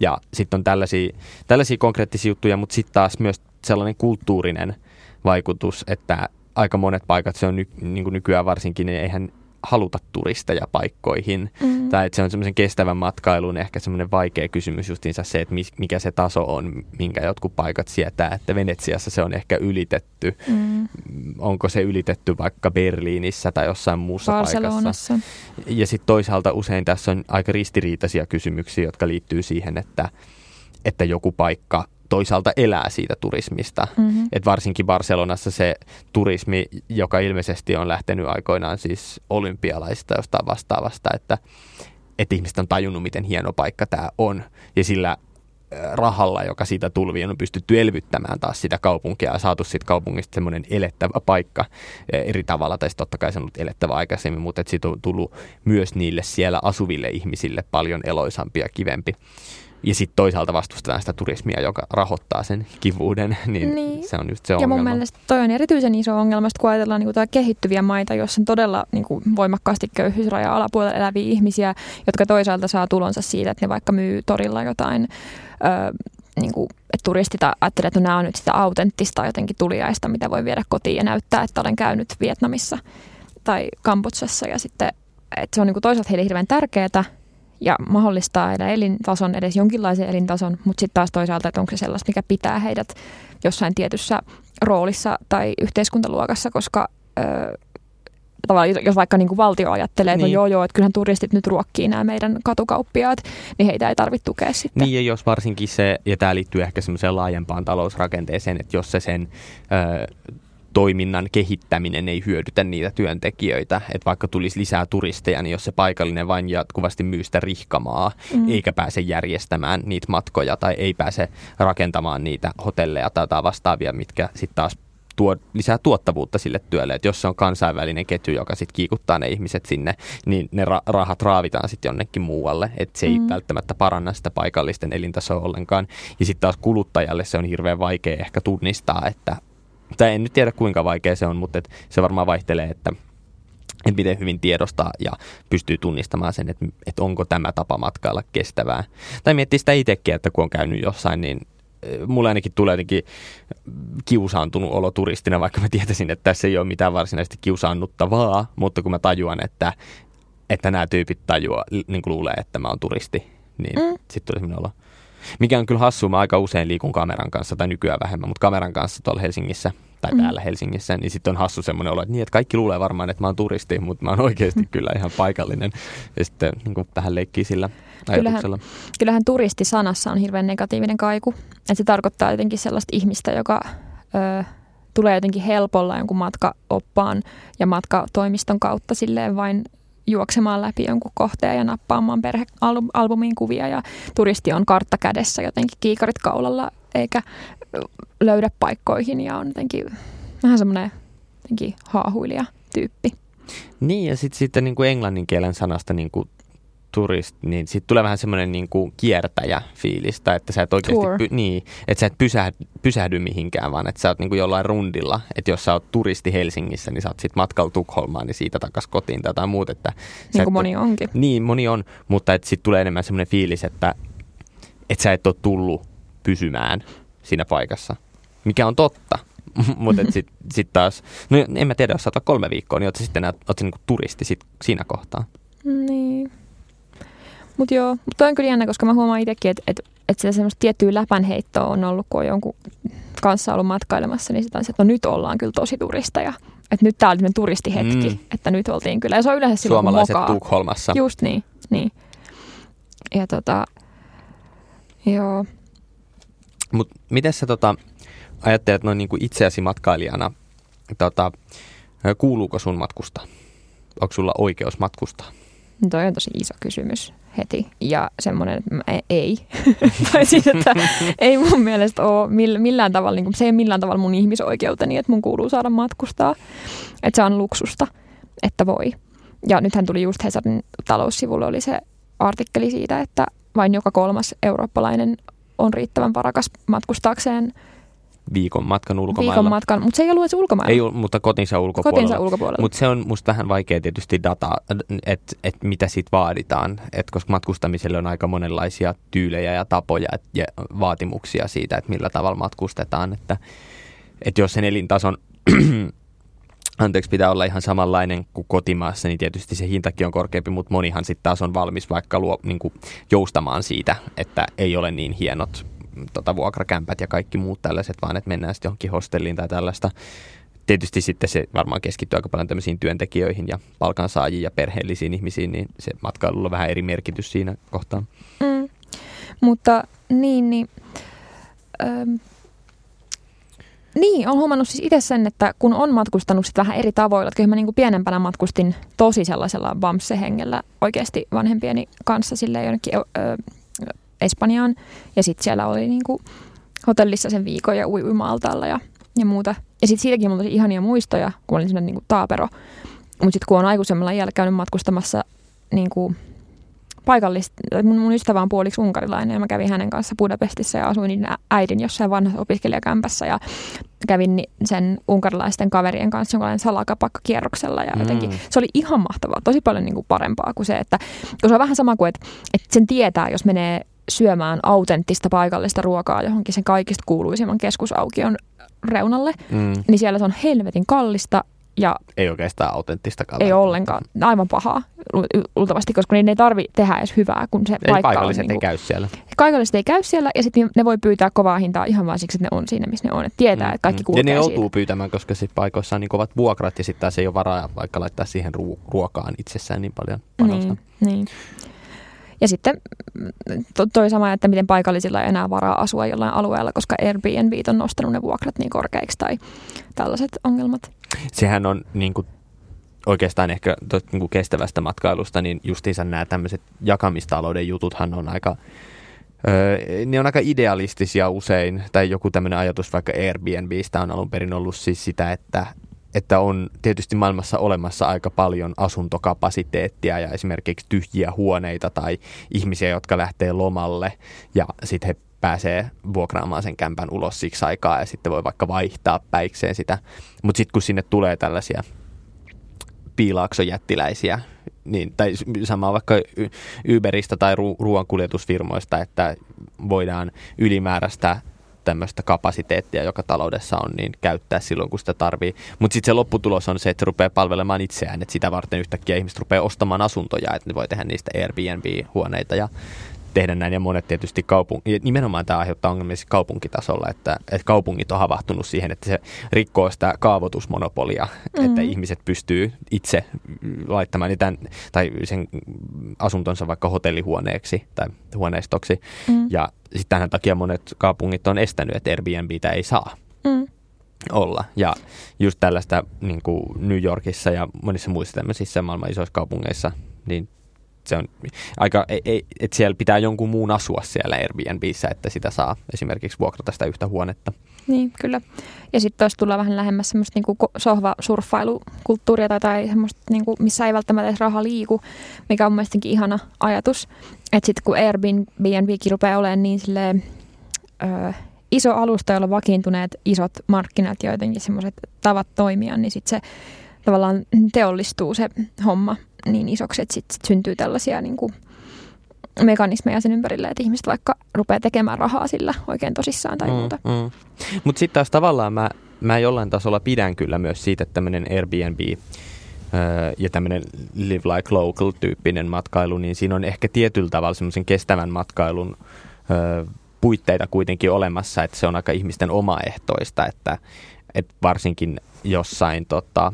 [SPEAKER 2] Ja sitten on tällaisia, tällaisia konkreettisia juttuja, mutta sitten taas myös sellainen kulttuurinen vaikutus, että aika monet paikat, se on ny, niin kuin nykyään varsinkin, niin eihän haluta turisteja paikkoihin.
[SPEAKER 1] mm,
[SPEAKER 2] Tai että se on semmoisen kestävän matkailun ehkä semmoinen vaikea kysymys justiinsa se, että mikä se taso on, minkä jotkut paikat sietää. Että Venetsiassa se on ehkä ylitetty.
[SPEAKER 1] mm,
[SPEAKER 2] Onko se ylitetty vaikka Berliinissä tai jossain muussa paikassa? Ja sitten toisaalta usein tässä on aika ristiriitaisia kysymyksiä, jotka liittyy siihen, että, että joku paikka toisaalta elää siitä turismista.
[SPEAKER 1] Mm-hmm.
[SPEAKER 2] Et varsinkin Barcelonassa se turismi, joka ilmeisesti on lähtenyt aikoinaan siis olympialaista jostain vastaavasta, että, että ihmiset on tajunnut, miten hieno paikka tämä on. Ja sillä rahalla, joka siitä tulvi, on pystytty elvyttämään taas sitä kaupunkia ja saatu siitä kaupungista semmoinen elettävä paikka äh, eri tavalla, tai totta kai se on ollut elettävä aikaisemmin, mutta siitä on tullut myös niille siellä asuville ihmisille paljon eloisampi ja kivempi. Ja sitten toisaalta vastustetaan sitä turismia, joka rahoittaa sen kivuuden, (laughs) niin,
[SPEAKER 1] Niin.
[SPEAKER 2] se on just se
[SPEAKER 1] Ja
[SPEAKER 2] ongelma.
[SPEAKER 1] mun mielestä toi on erityisen iso ongelma, kun ajatellaan niin kuin kehittyviä maita, joissa on todella niin kuin voimakkaasti köyhyysraja alapuolella eläviä ihmisiä, jotka toisaalta saa tulonsa siitä, että ne vaikka myy torilla jotain ö, niin kuin, että turistit ajattelee, että no, nämä on nyt sitä autenttista jotenkin tuliaista, mitä voi viedä kotiin ja näyttää, että olen käynyt Vietnamissa tai Kambodsassa ja sitten, että se on niin kuin toisaalta heille hirveän tärkeää ja mahdollistaa heidän elintason, edes jonkinlaisen elintason, mutta sitten taas toisaalta, että onko se sellaista, mikä pitää heidät jossain tietyssä roolissa tai yhteiskuntaluokassa, koska ö, tavallaan, jos vaikka niin kuin valtio ajattelee, että no niin. no joo joo, että kyllähän turistit nyt ruokkii nämä meidän katukauppiaat, niin heitä ei tarvitse tukea sitten.
[SPEAKER 2] Niin ja jos varsinkin se, ja tämä liittyy ehkä semmoiseen laajempaan talousrakenteeseen, että jos se sen ö, toiminnan kehittäminen ei hyödytä niitä työntekijöitä. Että vaikka tulisi lisää turisteja, niin jos se paikallinen vain jatkuvasti myy sitä rihkamaa, mm. eikä pääse järjestämään niitä matkoja tai ei pääse rakentamaan niitä hotelleja tai vastaavia, mitkä sitten taas tuo lisää tuottavuutta sille työlle. Että jos se on kansainvälinen ketju, joka sitten kiikuttaa ne ihmiset sinne, niin ne ra- rahat raavitaan sitten jonnekin muualle. Että se ei mm. välttämättä paranna sitä paikallisten elintasoa ollenkaan. Ja sitten taas kuluttajalle se on hirveän vaikea ehkä tunnistaa, että tai en nyt tiedä kuinka vaikea se on, mutta et se varmaan vaihtelee, että että miten hyvin tiedostaa ja pystyy tunnistamaan sen, että, että onko tämä tapa matkailla kestävää. Tai miettii sitä itsekin, että kun on käynyt jossain, niin mulle ainakin tulee jotenkin kiusaantunut olo turistina, vaikka mä tietäisin, että tässä ei ole mitään varsinaisesti kiusaannuttavaa, mutta kun mä tajuan, että, että nämä tyypit tajua, niin kuin luulee, että mä oon turisti, niin mm. sitten tulee sellainen olo. Mikä on kyllä hassua, mä aika usein liikun kameran kanssa, tai nykyään vähemmän, mutta kameran kanssa tuolla Helsingissä tai mm. täällä Helsingissä, niin sitten on hassu semmoinen olo, että, niin, että kaikki luulee varmaan, että mä oon turisti, mutta mä oon oikeasti mm. kyllä ihan paikallinen. Ja sitten niin kuin tähän leikkii sillä
[SPEAKER 1] ajatuksella. Kyllähän, kyllähän turisti-sanassa on hirveän negatiivinen kaiku. Että se tarkoittaa jotenkin sellaista ihmistä, joka ö, tulee jotenkin helpolla jonkun matkaoppaan ja matkatoimiston kautta silleen vain juoksemaan läpi jonkun kohteen ja nappaamaan perhealbumiin kuvia ja turisti on kartta kädessä jotenkin kiikarit kaulalla eikä löydä paikkoihin ja on jotenkin vähän semmoinen jotenkin haahuilija tyyppi.
[SPEAKER 2] Niin ja sitten sit, niin kuin englannin kielen sanasta niin kuin turist, niin sitten tulee vähän semmoinen niin kuin kiertäjä fiilistä, että sä et oikeasti py, niin, että sä et pysähdy, pysähdy mihinkään, vaan että sä oot niin kuin jollain rundilla. Että jos sä oot turisti Helsingissä, niin sä oot sitten matkalla Tukholmaan, niin siitä takas kotiin tai jotain muuta. Että
[SPEAKER 1] niin kuin moni onkin.
[SPEAKER 2] Niin, moni on, mutta sitten tulee enemmän semmoinen fiilis, että, että sä et ole tullut pysymään siinä paikassa, mikä on totta. (laughs) mutta sitten (laughs) sit taas, no en mä tiedä, jos sä oot kolme viikkoa, niin oot sitten oot niinku turisti sit siinä kohtaa.
[SPEAKER 1] Niin. Mutta joo, mutta on kyllä jännä, koska mä huomaan itsekin, että et, et sitä semmoista tiettyä läpänheittoa on ollut, kun on jonkun kanssa ollut matkailemassa, niin sitä on se, että no nyt ollaan kyllä tosi turisteja. Että nyt tää oli turistihetki, mm. että nyt oltiin kyllä. Ja se on yleensä silloin,
[SPEAKER 2] Suomalaiset Tukholmassa.
[SPEAKER 1] Just niin, niin. Ja tota, joo.
[SPEAKER 2] Mut miten sä tota, ajattelet noin niin kuin itseäsi matkailijana, tota, kuuluuko sun matkusta? Onko sulla oikeus matkustaa?
[SPEAKER 1] No toi on tosi iso kysymys heti. Ja semmoinen, että e- ei. (laughs) tai siis, että ei mun mielestä ole millään tavalla, niin kuin, se ei millään tavalla mun ihmisoikeuteni, että mun kuuluu saada matkustaa. Että se on luksusta, että voi. Ja nythän tuli just Hesarin taloussivulle oli se artikkeli siitä, että vain joka kolmas eurooppalainen on riittävän varakas matkustaakseen
[SPEAKER 2] viikon matkan ulkomailla.
[SPEAKER 1] Viikon matkan, mutta se ei ollut ulkomailla.
[SPEAKER 2] Ei, mutta kotinsa ulkopuolella.
[SPEAKER 1] Kotinsa ulkopuolella.
[SPEAKER 2] Mutta se on musta vähän vaikea tietysti data, että et mitä siitä vaaditaan, et koska matkustamiselle on aika monenlaisia tyylejä ja tapoja ja vaatimuksia siitä, että millä tavalla matkustetaan. Että et jos sen elintason (clears throat) anteeksi, pitää olla ihan samanlainen kuin kotimaassa, niin tietysti se hintakin on korkeampi, mutta monihan sitten taas on valmis vaikka luo, niin joustamaan siitä, että ei ole niin hienot tota, vuokrakämpät ja kaikki muut tällaiset, vaan että mennään sitten johonkin hostelliin tai tällaista. Tietysti sitten se varmaan keskittyy aika paljon tämmöisiin työntekijöihin ja palkansaajiin ja perheellisiin ihmisiin, niin se matkailulla on vähän eri merkitys siinä kohtaa. Mm.
[SPEAKER 1] Mutta niin, niin, ähm, niin, olen huomannut siis itse sen, että kun on matkustanut sit vähän eri tavoilla, että kyllä mä niin pienempänä matkustin tosi sellaisella bamse-hengellä oikeasti vanhempieni kanssa sille jonnekin Espanjaan. Ja sitten siellä oli niinku hotellissa sen viikon ja ui, uimaaltaalla ja, ja muuta. Ja sitten siitäkin mulla tosi ihania muistoja, kun olin sellainen niinku taapero. Mutta sitten kun on aikuisemmalla iällä käynyt matkustamassa niinku paikallista, mun, mun ystävä on puoliksi unkarilainen ja mä kävin hänen kanssa Budapestissa ja asuin niin äidin jossain vanhassa opiskelijakämpässä ja kävin sen unkarilaisten kaverien kanssa jonkinlainen salakapakkakierroksella ja jotenkin mm. se oli ihan mahtavaa, tosi paljon niin kuin parempaa kuin se, että kun se on vähän sama kuin, että, että sen tietää, jos menee syömään autenttista paikallista ruokaa johonkin sen kaikista kuuluisimman keskusaukion reunalle,
[SPEAKER 2] Mm.
[SPEAKER 1] niin siellä se on helvetin kallista ja
[SPEAKER 2] Ei oikeastaan autenttista
[SPEAKER 1] ei ollenkaan aivan pahaa lu- luultavasti, koska niin ei tarvi tehdä edes hyvää, kun se
[SPEAKER 2] Ei
[SPEAKER 1] paikka on.
[SPEAKER 2] paikalliset
[SPEAKER 1] Niin
[SPEAKER 2] ei käy siellä.
[SPEAKER 1] Paikalliset ei käy siellä ja sitten ne voi pyytää kovaa hintaa ihan vaan siksi, että ne on siinä, missä ne on. Että tietää, että kaikki
[SPEAKER 2] Mm,
[SPEAKER 1] kulkee
[SPEAKER 2] Ja ne joutuu
[SPEAKER 1] siitä.
[SPEAKER 2] pyytämään, koska sit paikoissa on niin kovat vuokrat ja sitten taas ei ole varaa vaikka laittaa siihen ruo- ruokaan itsessään niin paljon panosta.
[SPEAKER 1] Niin, niin. Ja sitten mm, to- toi sama, että miten paikallisilla ei enää varaa asua jollain alueella, koska Airbnb on nostanut ne vuokrat niin korkeiksi tai tällaiset ongelmat.
[SPEAKER 2] Sehän on niin kuin, oikeastaan ehkä tuosta niin kestävästä matkailusta, niin justiinsa nämä tämmöiset jakamistalouden jututhan on aika, öö, ne on aika idealistisia usein, tai joku tämmöinen ajatus vaikka Airbnbistä on alun perin ollut siis sitä, että että on tietysti maailmassa olemassa aika paljon asuntokapasiteettia ja esimerkiksi tyhjiä huoneita tai ihmisiä, jotka lähtee lomalle ja sitten he pääsee vuokraamaan sen kämpän ulos siksi aikaa ja sitten voi vaikka vaihtaa päikseen sitä. Mutta sitten kun sinne tulee tällaisia piilaaksojättiläisiä, niin, tai sama vaikka Uberista tai ru- ruoankuljetusfirmoista, että voidaan ylimääräistä tämmöistä kapasiteettia, joka taloudessa on, niin käyttää silloin, kun sitä tarvii. Mutta sitten se lopputulos on se, että se rupeaa palvelemaan itseään, että sitä varten yhtäkkiä ihmiset rupeaa ostamaan asuntoja, että ne voi tehdä niistä Airbnb-huoneita ja tehdä näin, ja monet tietysti ja nimenomaan tämä aiheuttaa ongelmia siis kaupunkitasolla, että, että kaupungit on havahtunut siihen, että se rikkoo sitä kaavoitusmonopolia, mm-hmm. että ihmiset pystyy itse laittamaan niitä, tai sen asuntonsa vaikka hotellihuoneeksi tai huoneistoksi, mm. ja sitten tämän takia monet kaupungit on estänyt, että Airbnbtä ei saa
[SPEAKER 1] Mm.
[SPEAKER 2] olla. Ja just tällaista niin kuin New Yorkissa ja monissa muissa tämmöisissä maailman isoissa kaupungeissa, niin se on aika, ei, ei, että siellä pitää jonkun muun asua siellä Airbnbissä, että sitä saa esimerkiksi vuokrata sitä yhtä huonetta.
[SPEAKER 1] Niin, kyllä. Ja sitten tuossa tullaan vähän lähemmäs semmoista niinku sohva-surffailukulttuuria tai, tai semmoista, niinku, missä ei välttämättä edes raha liiku, mikä on mielestäni ihana ajatus. Että sitten kun Airbnbkin rupeaa olemaan niin silleen, ö, iso alusta, jolla vakiintuneet isot markkinat ja jotenkin semmoiset tavat toimia, niin sitten se tavallaan teollistuu se homma niin isoksi, että sitten sit syntyy tällaisia niin kuin mekanismeja sen ympärille, että ihmiset vaikka rupeaa tekemään rahaa sillä oikein tosissaan tai muuta.
[SPEAKER 2] Mm. Mutta sitten taas tavallaan mä, mä jollain tasolla pidän kyllä myös siitä, että tämmöinen Airbnb ja tämmöinen live like local tyyppinen matkailu, niin siinä on ehkä tietyllä tavalla semmoisen kestävän matkailun puitteita kuitenkin olemassa, että se on aika ihmisten omaehtoista, että, että varsinkin jossain tota,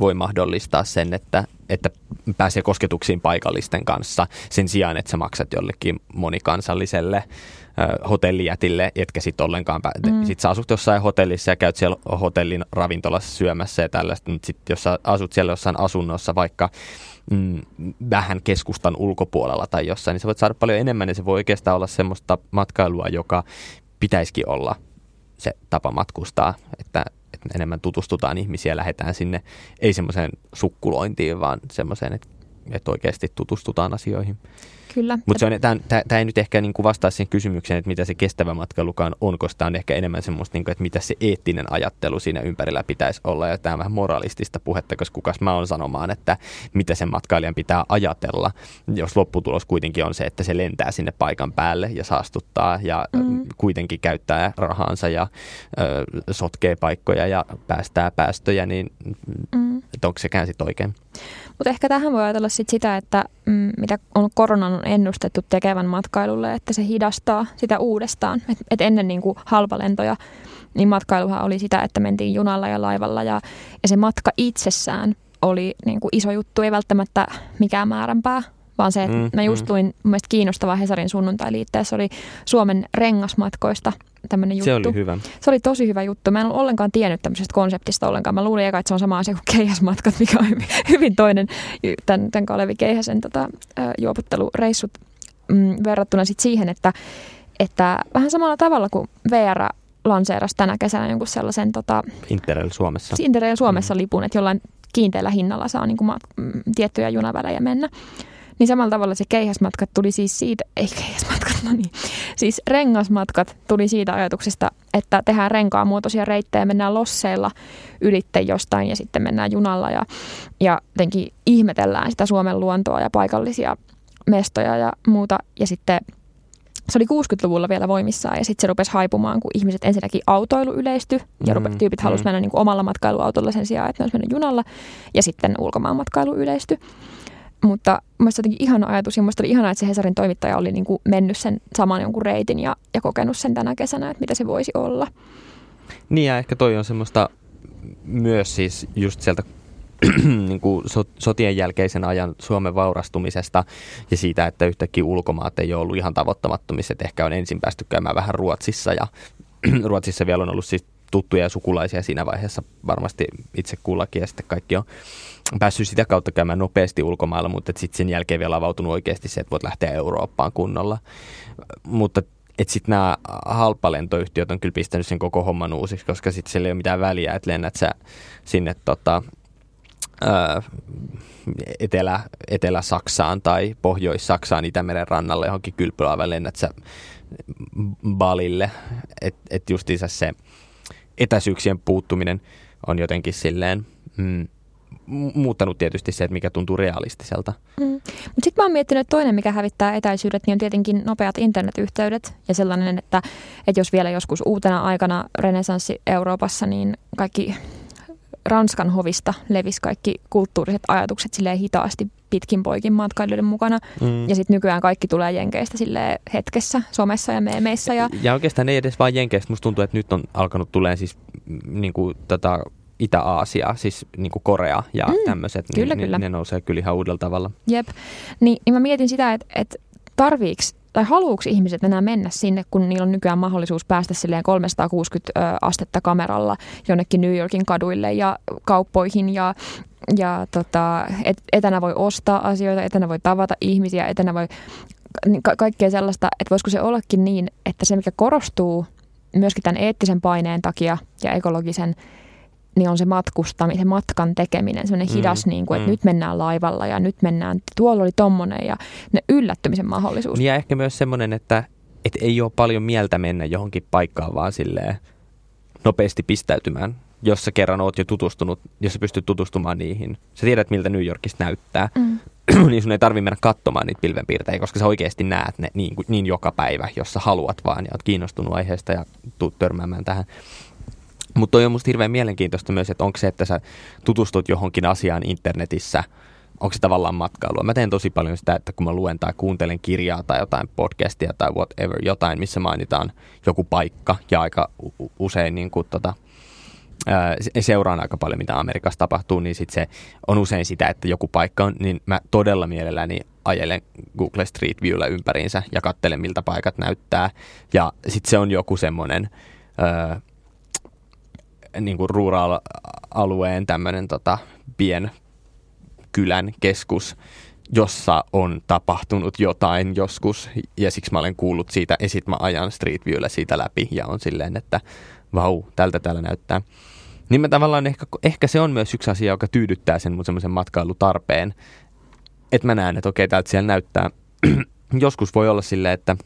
[SPEAKER 2] voi mahdollistaa sen, että, että pääsee kosketuksiin paikallisten kanssa sen sijaan, että sä maksat jollekin monikansalliselle ö, hotellijätille, etkä sitten ollenkaan, pä- mm. sit sä asut jossain hotellissa ja käyt siellä hotellin ravintolassa syömässä ja tällaista, mutta sitten jos sä asut siellä jossain asunnossa vaikka mm, vähän keskustan ulkopuolella tai jossain, niin sä voit saada paljon enemmän ja se voi oikeastaan olla semmoista matkailua, joka pitäisikin olla se tapa matkustaa, että, että enemmän tutustutaan ihmisiä, lähdetään sinne, ei semmoiseen sukkulointiin, vaan semmoiseen, että, että oikeasti tutustutaan asioihin.
[SPEAKER 1] Kyllä.
[SPEAKER 2] Mutta tämä ei nyt ehkä niinku vastaa siihen kysymykseen, että mitä se kestävä matkailukaan on, koska tämä on ehkä enemmän semmoista, niinku, että mitä se eettinen ajattelu siinä ympärillä pitäisi olla. Ja tämä on vähän moralistista puhetta, koska kukas mä oon sanomaan, että mitä sen matkailijan pitää ajatella, jos lopputulos kuitenkin on se, että se lentää sinne paikan päälle ja saastuttaa ja mm. kuitenkin käyttää rahansa ja ö, sotkee paikkoja ja päästää päästöjä, niin mm. että onko sekään sitten oikein?
[SPEAKER 1] Mutta ehkä tähän voi ajatella sit sitä, että mm, mitä on koronan on ennustettu tekevän matkailulle, että se hidastaa sitä uudestaan. Et, et ennen niin kuin halpalentoja, niin matkailuhan oli sitä, että mentiin junalla ja laivalla ja, ja se matka itsessään oli niin kuin iso juttu, ei välttämättä mikään määränpää, vaan se, että mm, mä just luin mun mielestä kiinnostavaa Hesarin sunnuntai-liitteessä oli Suomen rengasmatkoista tämmöinen juttu.
[SPEAKER 2] Se oli hyvä.
[SPEAKER 1] Se oli tosi hyvä juttu. Mä en ollut ollenkaan tiennyt tämmöisestä konseptista ollenkaan. Mä luulin eka, että se on sama asia kuin keihäsmatkat, mikä on hyvin, (laughs) hyvin toinen tämän, tämän Kalevi Keihäsen tota, juoputtelureissut mm, verrattuna sit siihen, että, että vähän samalla tavalla kuin VR lanseerasi tänä kesänä jonkun sellaisen tota,
[SPEAKER 2] Interrail Suomessa.
[SPEAKER 1] Interrail Suomessa mm. lipun, että jollain kiinteällä hinnalla saa niin kuin, mm, tiettyjä junavälejä mennä. Niin samalla tavalla se keihäsmatkat tuli siis siitä, ei keihäsmatkat, no niin, siis rengasmatkat tuli siitä ajatuksesta, että tehdään renkaan muotoisia reittejä, mennään losseilla ylitte jostain ja sitten mennään junalla ja, ja jotenkin ihmetellään sitä Suomen luontoa ja paikallisia mestoja ja muuta. Ja sitten se oli 60-luvulla vielä voimissaan ja sitten se rupesi haipumaan, kun ihmiset ensinnäkin autoilu yleistyi ja mm, rupe, tyypit halusivat mm. mennä niin kuin omalla matkailuautolla sen sijaan, että ne olisi mennyt junalla ja sitten ulkomaan matkailu yleistyi. Mutta mielestäni jotenkin ihana ajatus ja mielestäni oli ihanaa, että se Hesarin toimittaja oli niin kuin mennyt sen saman jonkun reitin ja, ja kokenut sen tänä kesänä, että mitä se voisi olla.
[SPEAKER 2] Niin ja ehkä toi on semmoista myös siis just sieltä (clears throat) niin kuin sotien jälkeisen ajan Suomen vaurastumisesta ja siitä, että yhtäkkiä ulkomaat ei ole ollut ihan tavoittamattomissa, että ehkä on ensin päästy käymään vähän Ruotsissa ja (clears throat) Ruotsissa vielä on ollut siis tuttuja ja sukulaisia siinä vaiheessa varmasti itse kullakin ja sitten kaikki on päässyt sitä kautta käymään nopeasti ulkomailla, mutta sitten sen jälkeen vielä avautunut oikeasti se, että voit lähteä Eurooppaan kunnolla. Mutta että sitten nämä halpalentoyhtiöt on kyllä pistänyt sen koko homman uusiksi, koska sitten siellä ei ole mitään väliä, että lennät sä sinne tota, ää, Etelä, Etelä-Saksaan tai Pohjois-Saksaan Itämeren rannalle johonkin kylpylaivan lennät sä Balille. Että et justiinsa se etäisyyksien puuttuminen on jotenkin silleen... Mm, muuttanut tietysti se, että mikä tuntuu realistiselta. Mm.
[SPEAKER 1] Sitten mä oon miettinyt, että toinen, mikä hävittää etäisyydet, niin on tietenkin nopeat internetyhteydet ja sellainen, että, että jos vielä joskus uutena aikana renesanssi Euroopassa, niin kaikki Ranskan hovista levisi kaikki kulttuuriset ajatukset silleen hitaasti pitkin poikin matkailijoiden mukana. Mm. Ja sitten nykyään kaikki tulee Jenkeistä sille hetkessä, somessa ja meemeissä. Ja,
[SPEAKER 2] ja oikeastaan ei edes vain Jenkeistä. Musta tuntuu, että nyt on alkanut tulee siis mm, niin kuin, tota, Itä-Aasia, siis niin kuin Korea ja mm, tämmöiset,
[SPEAKER 1] kyllä,
[SPEAKER 2] niin,
[SPEAKER 1] kyllä.
[SPEAKER 2] ne nousee kyllä ihan uudella tavalla.
[SPEAKER 1] Jep, niin, niin mä mietin sitä, että, että tarviiks tai haluuks ihmiset enää mennä sinne, kun niillä on nykyään mahdollisuus päästä silleen 360 astetta kameralla jonnekin New Yorkin kaduille ja kauppoihin ja, ja tota, et, etänä voi ostaa asioita, etänä voi tavata ihmisiä, etänä voi niin ka- kaikkea sellaista, että voisiko se ollakin niin, että se mikä korostuu myöskin tämän eettisen paineen takia ja ekologisen niin on se matkustaminen, matkan tekeminen, semmoinen mm, hidas, niin kuin, että mm. nyt mennään laivalla ja nyt mennään, tuolla oli tommonen ja ne yllättymisen mahdollisuus.
[SPEAKER 2] Ja ehkä myös semmoinen, että, että ei ole paljon mieltä mennä johonkin paikkaan, vaan silleen nopeasti pistäytymään, jos sä kerran oot jo tutustunut, jos sä pystyt tutustumaan niihin. Sä tiedät, miltä New Yorkista näyttää, mm. (clears throat) niin sun ei tarvi mennä katsomaan niitä pilvenpiirteitä, koska sä oikeasti näet ne niin, niin joka päivä, jos sä haluat vaan ja oot kiinnostunut aiheesta ja tuut törmäämään tähän. Mutta toi on musta hirveän mielenkiintoista myös, että onko se, että sä tutustut johonkin asiaan internetissä, onko se tavallaan matkailua. Mä teen tosi paljon sitä, että kun mä luen tai kuuntelen kirjaa tai jotain podcastia tai whatever, jotain, missä mainitaan joku paikka ja aika usein niin kuin, tota, seuraan aika paljon, mitä Amerikassa tapahtuu, niin sit se on usein sitä, että joku paikka on, niin mä todella mielelläni ajelen Google Street Viewllä ympäriinsä ja katselen, miltä paikat näyttää. Ja sitten se on joku semmoinen niin kuin rural-alueen tämmöinen tota, pien kylän keskus, jossa on tapahtunut jotain joskus, ja siksi mä olen kuullut siitä, ja sit mä ajan Street Viewllä siitä läpi, ja on silleen, että vau, tältä täällä näyttää. Niin mä tavallaan ehkä, ehkä se on myös yksi asia, joka tyydyttää sen mun semmoisen matkailutarpeen, että mä näen, että okei, täältä siellä näyttää. (clears throat) Joskus voi olla silleen, että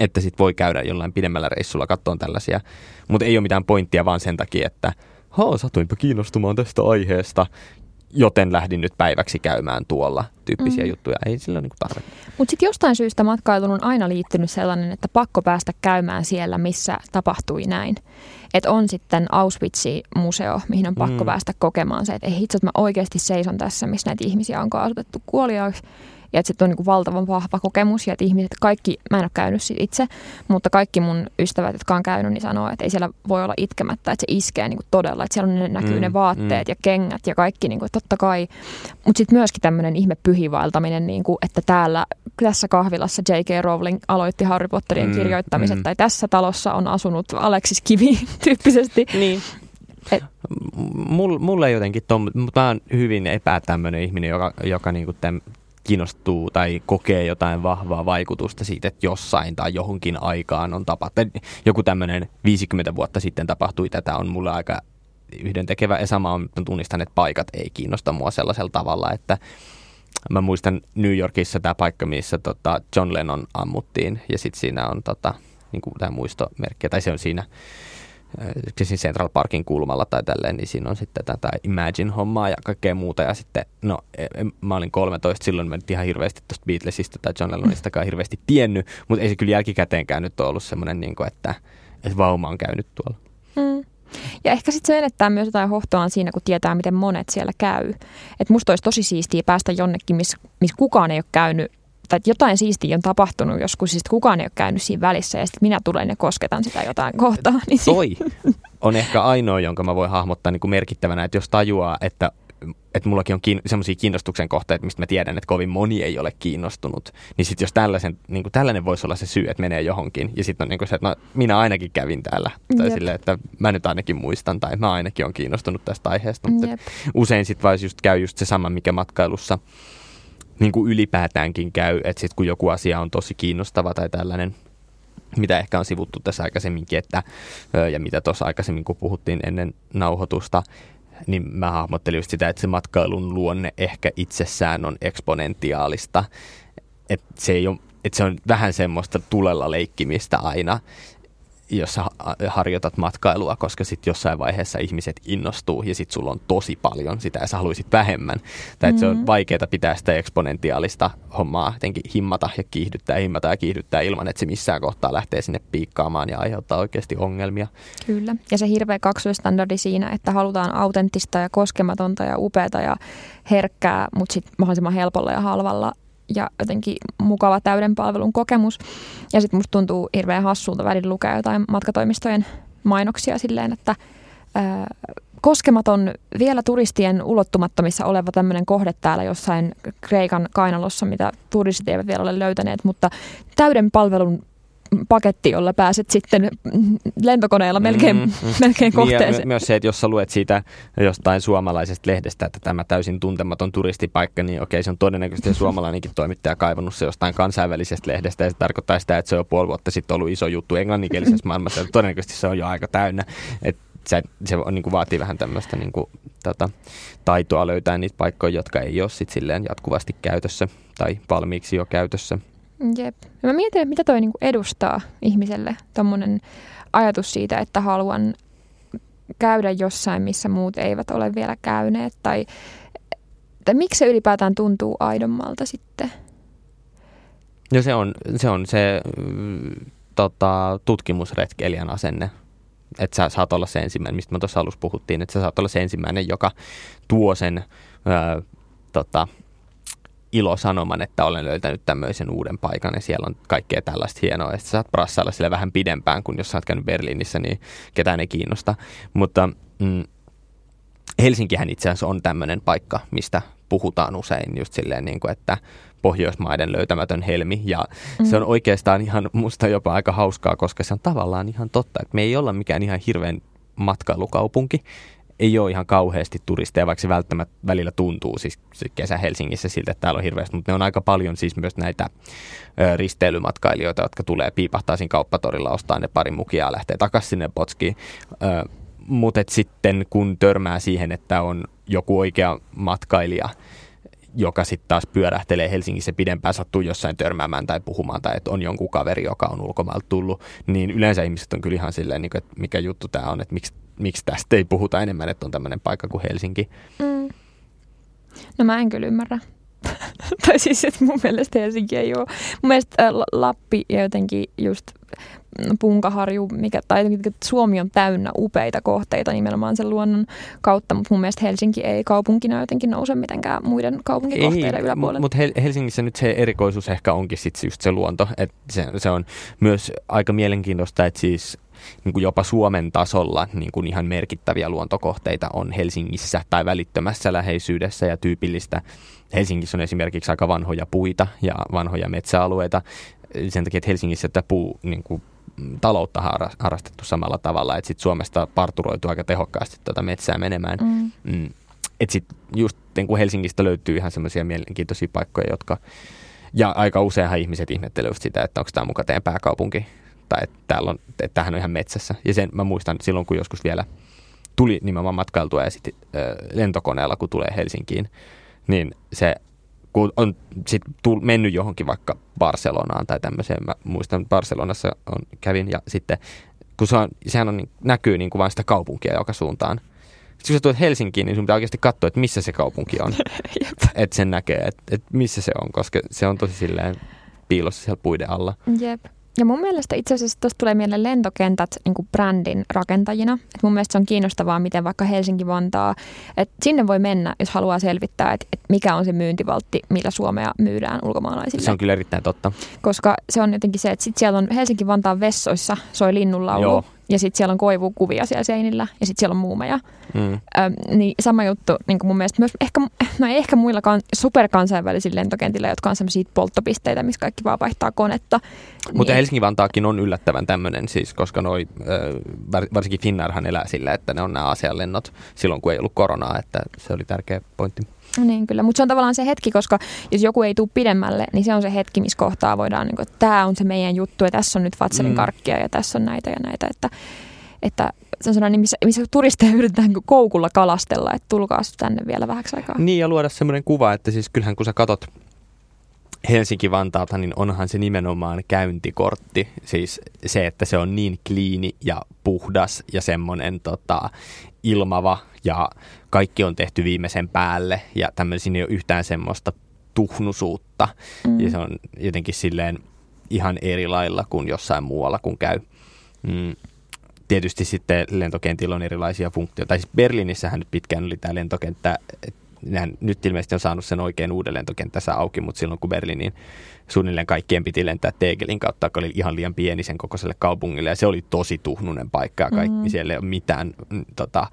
[SPEAKER 2] että sit voi käydä jollain pidemmällä reissulla katsoa tällaisia. Mutta ei ole mitään pointtia vaan sen takia, että haa, satuinpa kiinnostumaan tästä aiheesta, joten lähdin nyt päiväksi käymään tuolla tyyppisiä mm. juttuja. Ei sillä ole niin tarvetta.
[SPEAKER 1] Mutta sitten jostain syystä matkailuun on aina liittynyt sellainen, että pakko päästä käymään siellä, missä tapahtui näin. Että on sitten Auschwitz-museo, mihin on pakko mm. päästä kokemaan se, että ei hitse, että mä oikeasti seison tässä, missä näitä ihmisiä on kaasutettu kuoliaaksi ja että se on niin valtavan vahva kokemus ja että ihmiset, kaikki, mä en ole käynyt itse, mutta kaikki mun ystävät, jotka on käynyt, niin sanoo, että ei siellä voi olla itkemättä, että se iskee niin kuin todella, että siellä on ne, näkyy mm, ne vaatteet mm. ja kengät ja kaikki, niin kuin, totta kai. Mutta sitten myöskin tämmöinen ihme pyhivaeltaminen, niin kuin, että täällä tässä kahvilassa J.K. Rowling aloitti Harry Potterin mm, kirjoittamisen, mm. tai tässä talossa on asunut Alexis Kivi (laughs) tyyppisesti.
[SPEAKER 2] Niin. Et, Mulla mul ei jotenkin, tom, mutta mä oon hyvin epätämmöinen ihminen, joka, joka niinku täm, kiinnostuu tai kokee jotain vahvaa vaikutusta siitä, että jossain tai johonkin aikaan on tapahtunut. Joku tämmöinen 50 vuotta sitten tapahtui tätä on mulle aika yhdentekevä ja sama on, tunnistan, että paikat ei kiinnosta mua sellaisella tavalla, että mä muistan New Yorkissa tämä paikka, missä tota John Lennon ammuttiin ja sitten siinä on tota, niin tämä muistomerkki, tai se on siinä siis Central Parkin kulmalla tai tälleen, niin siinä on sitten tätä Imagine-hommaa ja kaikkea muuta. Ja sitten, no e, e, mä olin 13, silloin mä en ihan hirveästi tuosta Beatlesista tai John Lennonistakaan hirveästi tiennyt, mutta ei se kyllä jälkikäteenkään nyt ole ollut semmoinen, niin kuin, että, että vauma on käynyt tuolla.
[SPEAKER 1] Mm. Ja ehkä sitten se menettää myös jotain hohtoaan siinä, kun tietää, miten monet siellä käy. Että musta olisi tosi siistiä päästä jonnekin, missä miss kukaan ei ole käynyt tai että jotain siistiä on tapahtunut joskus, siis kukaan ei ole käynyt siinä välissä ja sitten minä tulen ja kosketan sitä jotain kohtaa. Niin
[SPEAKER 2] Toi on ehkä ainoa, jonka mä voin hahmottaa niin kuin merkittävänä, että jos tajuaa, että että mullakin on kiin- semmoisia kiinnostuksen kohteita, mistä mä tiedän, että kovin moni ei ole kiinnostunut, niin sitten jos tällaisen, niin kuin tällainen voisi olla se syy, että menee johonkin, ja sitten on niin kuin se, että no, minä ainakin kävin täällä, tai Jep. silleen, että mä nyt ainakin muistan, tai mä ainakin on kiinnostunut tästä aiheesta, mutta usein sitten vaan just käy just se sama, mikä matkailussa niin kuin ylipäätäänkin käy, että sitten kun joku asia on tosi kiinnostava tai tällainen, mitä ehkä on sivuttu tässä aikaisemminkin, että, ja mitä tuossa aikaisemmin, kun puhuttiin ennen nauhoitusta, niin mä hahmottelin just sitä, että se matkailun luonne ehkä itsessään on eksponentiaalista. Että se, ei ole, että se on vähän semmoista tulella leikkimistä aina, jos sä harjoitat matkailua, koska sitten jossain vaiheessa ihmiset innostuu ja sitten sulla on tosi paljon sitä ja sä haluaisit vähemmän. Tai mm-hmm. se on mm-hmm. vaikeaa pitää sitä eksponentiaalista hommaa jotenkin himmata ja kiihdyttää, himmata ja kiihdyttää ilman, että se missään kohtaa lähtee sinne piikkaamaan ja aiheuttaa oikeasti ongelmia.
[SPEAKER 1] Kyllä. Ja se hirveä kaksoistandardi siinä, että halutaan autenttista ja koskematonta ja upeata ja herkkää, mutta sitten mahdollisimman helpolla ja halvalla ja jotenkin mukava täyden palvelun kokemus. Ja sitten musta tuntuu hirveän hassulta välillä lukea jotain matkatoimistojen mainoksia silleen, että ää, koskematon, vielä turistien ulottumattomissa oleva tämmöinen kohde täällä jossain Kreikan kainalossa, mitä turistit eivät vielä ole löytäneet, mutta täyden palvelun paketti, jolla pääset sitten lentokoneella melkein, mm, mm. melkein kohteeseen. Niin ja
[SPEAKER 2] myös se, että jos sä luet siitä jostain suomalaisesta lehdestä, että tämä täysin tuntematon turistipaikka, niin okei, se on todennäköisesti suomalainenkin toimittaja kaivannut se jostain kansainvälisestä lehdestä, ja se tarkoittaa sitä, että se on jo puoli vuotta sitten ollut iso juttu englanninkielisessä maailmassa, ja todennäköisesti se on jo aika täynnä. Et se, se on, niin kuin vaatii vähän tämmöistä niin kuin, tota, taitoa löytää niitä paikkoja, jotka ei ole sit silleen jatkuvasti käytössä tai valmiiksi jo käytössä.
[SPEAKER 1] Jep. Ja mä mietin, että mitä toi niinku edustaa ihmiselle, tuommoinen ajatus siitä, että haluan käydä jossain, missä muut eivät ole vielä käyneet, tai, tai miksi se ylipäätään tuntuu aidommalta sitten?
[SPEAKER 2] No se on se, on se mm, tota, tutkimusretkeilijän asenne, että sä saat olla se ensimmäinen, mistä me tuossa alussa puhuttiin, että sä saat olla se ensimmäinen, joka tuo sen ää, tota, ilosanoman, että olen löytänyt tämmöisen uuden paikan ja siellä on kaikkea tällaista hienoa. Ja sä saat brassailla sille vähän pidempään, kun jos sä oot käynyt Berliinissä, niin ketään ei kiinnosta. Mutta mm, Helsinkihän itse asiassa on tämmöinen paikka, mistä puhutaan usein just silleen, niin kuin, että Pohjoismaiden löytämätön helmi. Ja mm. se on oikeastaan ihan musta jopa aika hauskaa, koska se on tavallaan ihan totta, että me ei olla mikään ihan hirveän matkailukaupunki ei ole ihan kauheasti turisteja, vaikka se välttämättä välillä tuntuu siis kesä Helsingissä siltä, että täällä on hirveästi, mutta ne on aika paljon siis myös näitä ö, risteilymatkailijoita, jotka tulee piipahtaa siinä kauppatorilla, ostaa ne pari mukia ja lähtee takaisin sinne Potskiin. Mutta sitten kun törmää siihen, että on joku oikea matkailija, joka sitten taas pyörähtelee Helsingissä pidempään, sattuu jossain törmäämään tai puhumaan, tai että on jonkun kaveri, joka on ulkomailta tullut, niin yleensä ihmiset on kyllä ihan silleen, niin että mikä juttu tämä on, että miksi miksi tästä ei puhuta enemmän, että on tämmöinen paikka kuin Helsinki. Mm.
[SPEAKER 1] No mä en kyllä ymmärrä. (laughs) tai siis, että mun mielestä Helsinki ei ole. Mun mielestä Lappi ja jotenkin just Punkaharju, mikä, tai Suomi on täynnä upeita kohteita nimenomaan sen luonnon kautta, mutta mun mielestä Helsinki ei kaupunkina jotenkin nouse mitenkään muiden kaupunkikohteiden ei, yläpuolelle.
[SPEAKER 2] Mutta Helsingissä nyt se erikoisuus ehkä onkin sit just se luonto, että se, se on myös aika mielenkiintoista, että siis niin kuin jopa Suomen tasolla niin kuin ihan merkittäviä luontokohteita on Helsingissä tai välittömässä läheisyydessä ja tyypillistä. Helsingissä on esimerkiksi aika vanhoja puita ja vanhoja metsäalueita sen takia, että Helsingissä tätä puu niin kuin, taloutta harrastettu samalla tavalla, että sit Suomesta parturoitu aika tehokkaasti tuota metsää menemään. Mm. Mm. Että sitten just niin kuin Helsingistä löytyy ihan semmoisia mielenkiintoisia paikkoja, jotka ja aika useinhan ihmiset ihmettelevät sitä, että onko tämä muka teidän pääkaupunki tai että, täällä on, että tämähän on ihan metsässä. Ja sen mä muistan silloin, kun joskus vielä tuli nimenomaan matkailtua ja sitten lentokoneella, kun tulee Helsinkiin, niin se kun on sit tull, mennyt johonkin vaikka Barcelonaan tai tämmöiseen, mä muistan Barcelonassa on, kävin ja sitten kun se on, sehän on, niin- näkyy niin kuin vain sitä kaupunkia joka suuntaan. Sitten kun sä tulet Helsinkiin, niin sun pitää oikeasti katsoa, että missä se kaupunki on. (laughs) Että sen näkee, että, että missä se on, koska se on tosi silleen piilossa siellä puiden alla.
[SPEAKER 1] Jep. Ja mun mielestä itse asiassa tuosta tulee mieleen lentokentät niin kuin brändin rakentajina. Et mun mielestä se on kiinnostavaa, miten vaikka Helsinki-Vantaa, että sinne voi mennä, jos haluaa selvittää, että, että mikä on se myyntivaltti, millä Suomea myydään ulkomaalaisille.
[SPEAKER 2] Se on kyllä erittäin totta.
[SPEAKER 1] Koska se on jotenkin se, että sit siellä on Helsinki-Vantaan vessoissa soi linnunlaulu.
[SPEAKER 2] Joo.
[SPEAKER 1] Ja sitten siellä on koivukuvia siellä seinillä ja sitten siellä on muumeja.
[SPEAKER 2] Mm.
[SPEAKER 1] Ö, niin sama juttu niin kuin mun mielestä myös ehkä, no ei ehkä muilla kan, superkansainvälisillä lentokentillä, jotka on sellaisia polttopisteitä, missä kaikki vaan vaihtaa konetta.
[SPEAKER 2] Mutta
[SPEAKER 1] niin,
[SPEAKER 2] Helsinki-Vantaakin on yllättävän tämmöinen siis, koska noi, varsinkin Finnairhan elää sillä, että ne on nämä asianlennot silloin, kun ei ollut koronaa, että se oli tärkeä pointti.
[SPEAKER 1] Niin kyllä, mutta se on tavallaan se hetki, koska jos joku ei tule pidemmälle, niin se on se hetki, missä kohtaa voidaan, niin kuin, että tämä on se meidän juttu ja tässä on nyt Fatselin
[SPEAKER 2] Mm.
[SPEAKER 1] karkkia ja tässä on näitä ja näitä. Että, että se on sellainen, missä, missä turisteja (laughs) yritetään niin kuin koukulla kalastella, että tulkaa tänne vielä vähäksi aikaa.
[SPEAKER 2] Niin ja luoda semmoinen kuva, että siis kyllähän kun sä katot Helsinki-Vantaalta, niin onhan se nimenomaan käyntikortti. Siis se, että se on niin kliini ja puhdas ja semmoinen tota, ilmava ja kaikki on tehty viimeisen päälle ja tämmöisiä ei ole yhtään semmoista tuhnusuutta.
[SPEAKER 1] Mm.
[SPEAKER 2] Ja se on jotenkin silleen ihan eri lailla kuin jossain muualla, kun käy. Mm. Tietysti sitten lentokentillä on erilaisia funktioita. Tai siis Berliinissähän nyt pitkään oli tämä lentokenttä, nehän nyt ilmeisesti on saanut sen oikein uuden lentokenttänsä auki, mutta silloin kun Berliiniin suunnilleen kaikkien piti lentää Tegelin kautta, joka oli ihan liian pieni sen kokoiselle kaupungille, ja se oli tosi tuhnunen paikka, ja kaikki,
[SPEAKER 1] Mm.
[SPEAKER 2] siellä ei ole mitään mm, tota,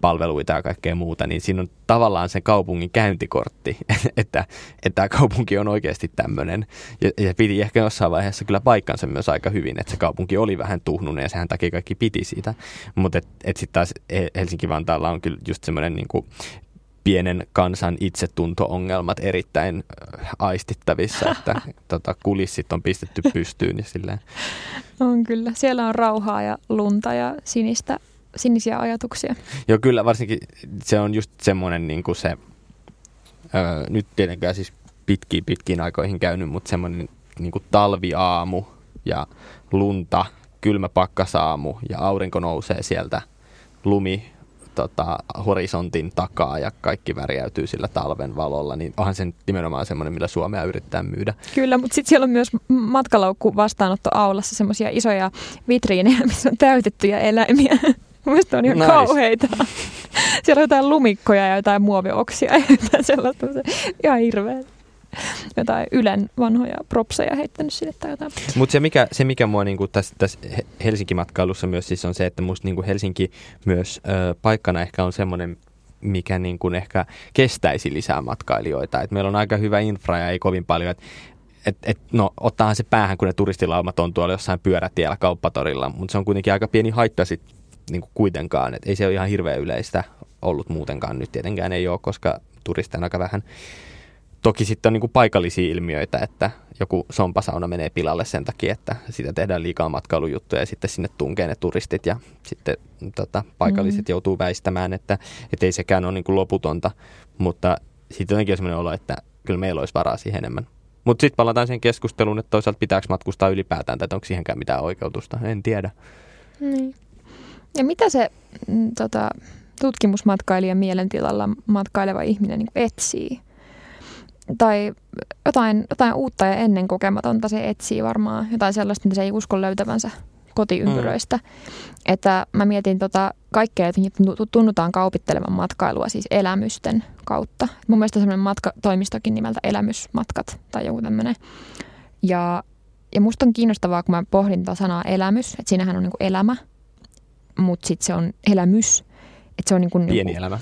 [SPEAKER 2] palveluita ja kaikkea muuta, niin siinä on tavallaan se kaupungin käyntikortti, (laughs) että, että tämä kaupunki on oikeasti tämmöinen, ja, ja piti ehkä jossain vaiheessa kyllä paikkansa myös aika hyvin, että se kaupunki oli vähän tuhnunen, ja sehän takia kaikki piti siitä, mutta et, et sitten taas He- Helsinki-Vantaalla on kyllä just semmoinen niin kuin pienen kansan itsetunto-ongelmat erittäin äh, aistittavissa, (laughs) että tota, kulissit on pistetty pystyyn ja silleen.
[SPEAKER 1] On kyllä. Siellä on rauhaa ja lunta ja sinistä, sinisiä ajatuksia.
[SPEAKER 2] Joo, kyllä varsinkin se on just semmoinen niin kuin se, öö, nyt tietenkään siis pitkiin pitkiin aikoihin käynyt, mutta semmoinen niin kuin talviaamu ja lunta, kylmä pakkasaamu ja aurinko nousee sieltä lumi tota, horisontin takaa ja kaikki värjäytyy sillä talven valolla, niin onhan se nimenomaan semmoinen, millä Suomea yrittää myydä.
[SPEAKER 1] Kyllä, mutta sitten siellä on myös matkalaukku vastaanottoaulassa semmoisia isoja vitriinejä, (laughs) missä on täytettyjä eläimiä. (laughs) Mielestäni on ihan
[SPEAKER 2] Nice.
[SPEAKER 1] kauheita. (laughs) Siellä on jotain lumikkoja ja jotain muovioksia ja jotain sellaista. Se Ihan hirveä. Jotain Ylen vanhoja propseja heittänyt sinne tai jotain.
[SPEAKER 2] Mutta se mikä, se mikä mua niinku tässä, He- Helsinki-matkailussa myös siis on se, että musta niinku Helsinki myös ö, paikkana ehkä on semmoinen, mikä niinku ehkä kestäisi lisää matkailijoita. Et meillä on aika hyvä infra ja ei kovin paljon. Et, et, et, no, ottaahan se päähän, kun ne turistilaumat on tuolla jossain pyörätiellä kauppatorilla, mutta se on kuitenkin aika pieni haitta sit, niinku kuitenkaan. Et ei se ole ihan hirveän yleistä ollut muutenkaan nyt tietenkään ei ole, koska turisteja aika vähän. Toki sitten on niin kuin paikallisia ilmiöitä, että joku sompasauna menee pilalle sen takia, että siitä tehdään liikaa matkailujuttuja ja sitten sinne tunkee ne turistit ja sitten tota, paikalliset
[SPEAKER 1] Mm.
[SPEAKER 2] joutuu väistämään, että et ei sekään ole niin kuin loputonta, mutta sitten jotenkin on sellainen olo, että kyllä meillä olisi varaa siihen enemmän. Mutta sitten palataan siihen keskusteluun, että toisaalta pitääkö matkustaa ylipäätään, tai onko siihenkään mitään oikeutusta, en tiedä.
[SPEAKER 1] Niin. Ja mitä se mm, tota, tutkimusmatkailijan mielentilalla matkaileva ihminen niin etsii? Tai jotain, jotain uutta ja ennen kokematonta se etsii varmaan. Jotain sellaista, mitä se ei usko löytävänsä kotiympyröistä. Mm. Että mä mietin tota kaikkea, että tunnutaan kaupittelevan matkailua siis elämysten kautta. Mun mielestä semmoinen matkatoimistokin nimeltä Elämysmatkat tai joku tämmöinen. Ja, ja musta on kiinnostavaa, kun mä pohdin tätä sanaa elämys, että siinähän on niinku elämä, mutta sitten se on elämys. Että se on niinku,
[SPEAKER 2] Pieni
[SPEAKER 1] niinku,
[SPEAKER 2] elämä.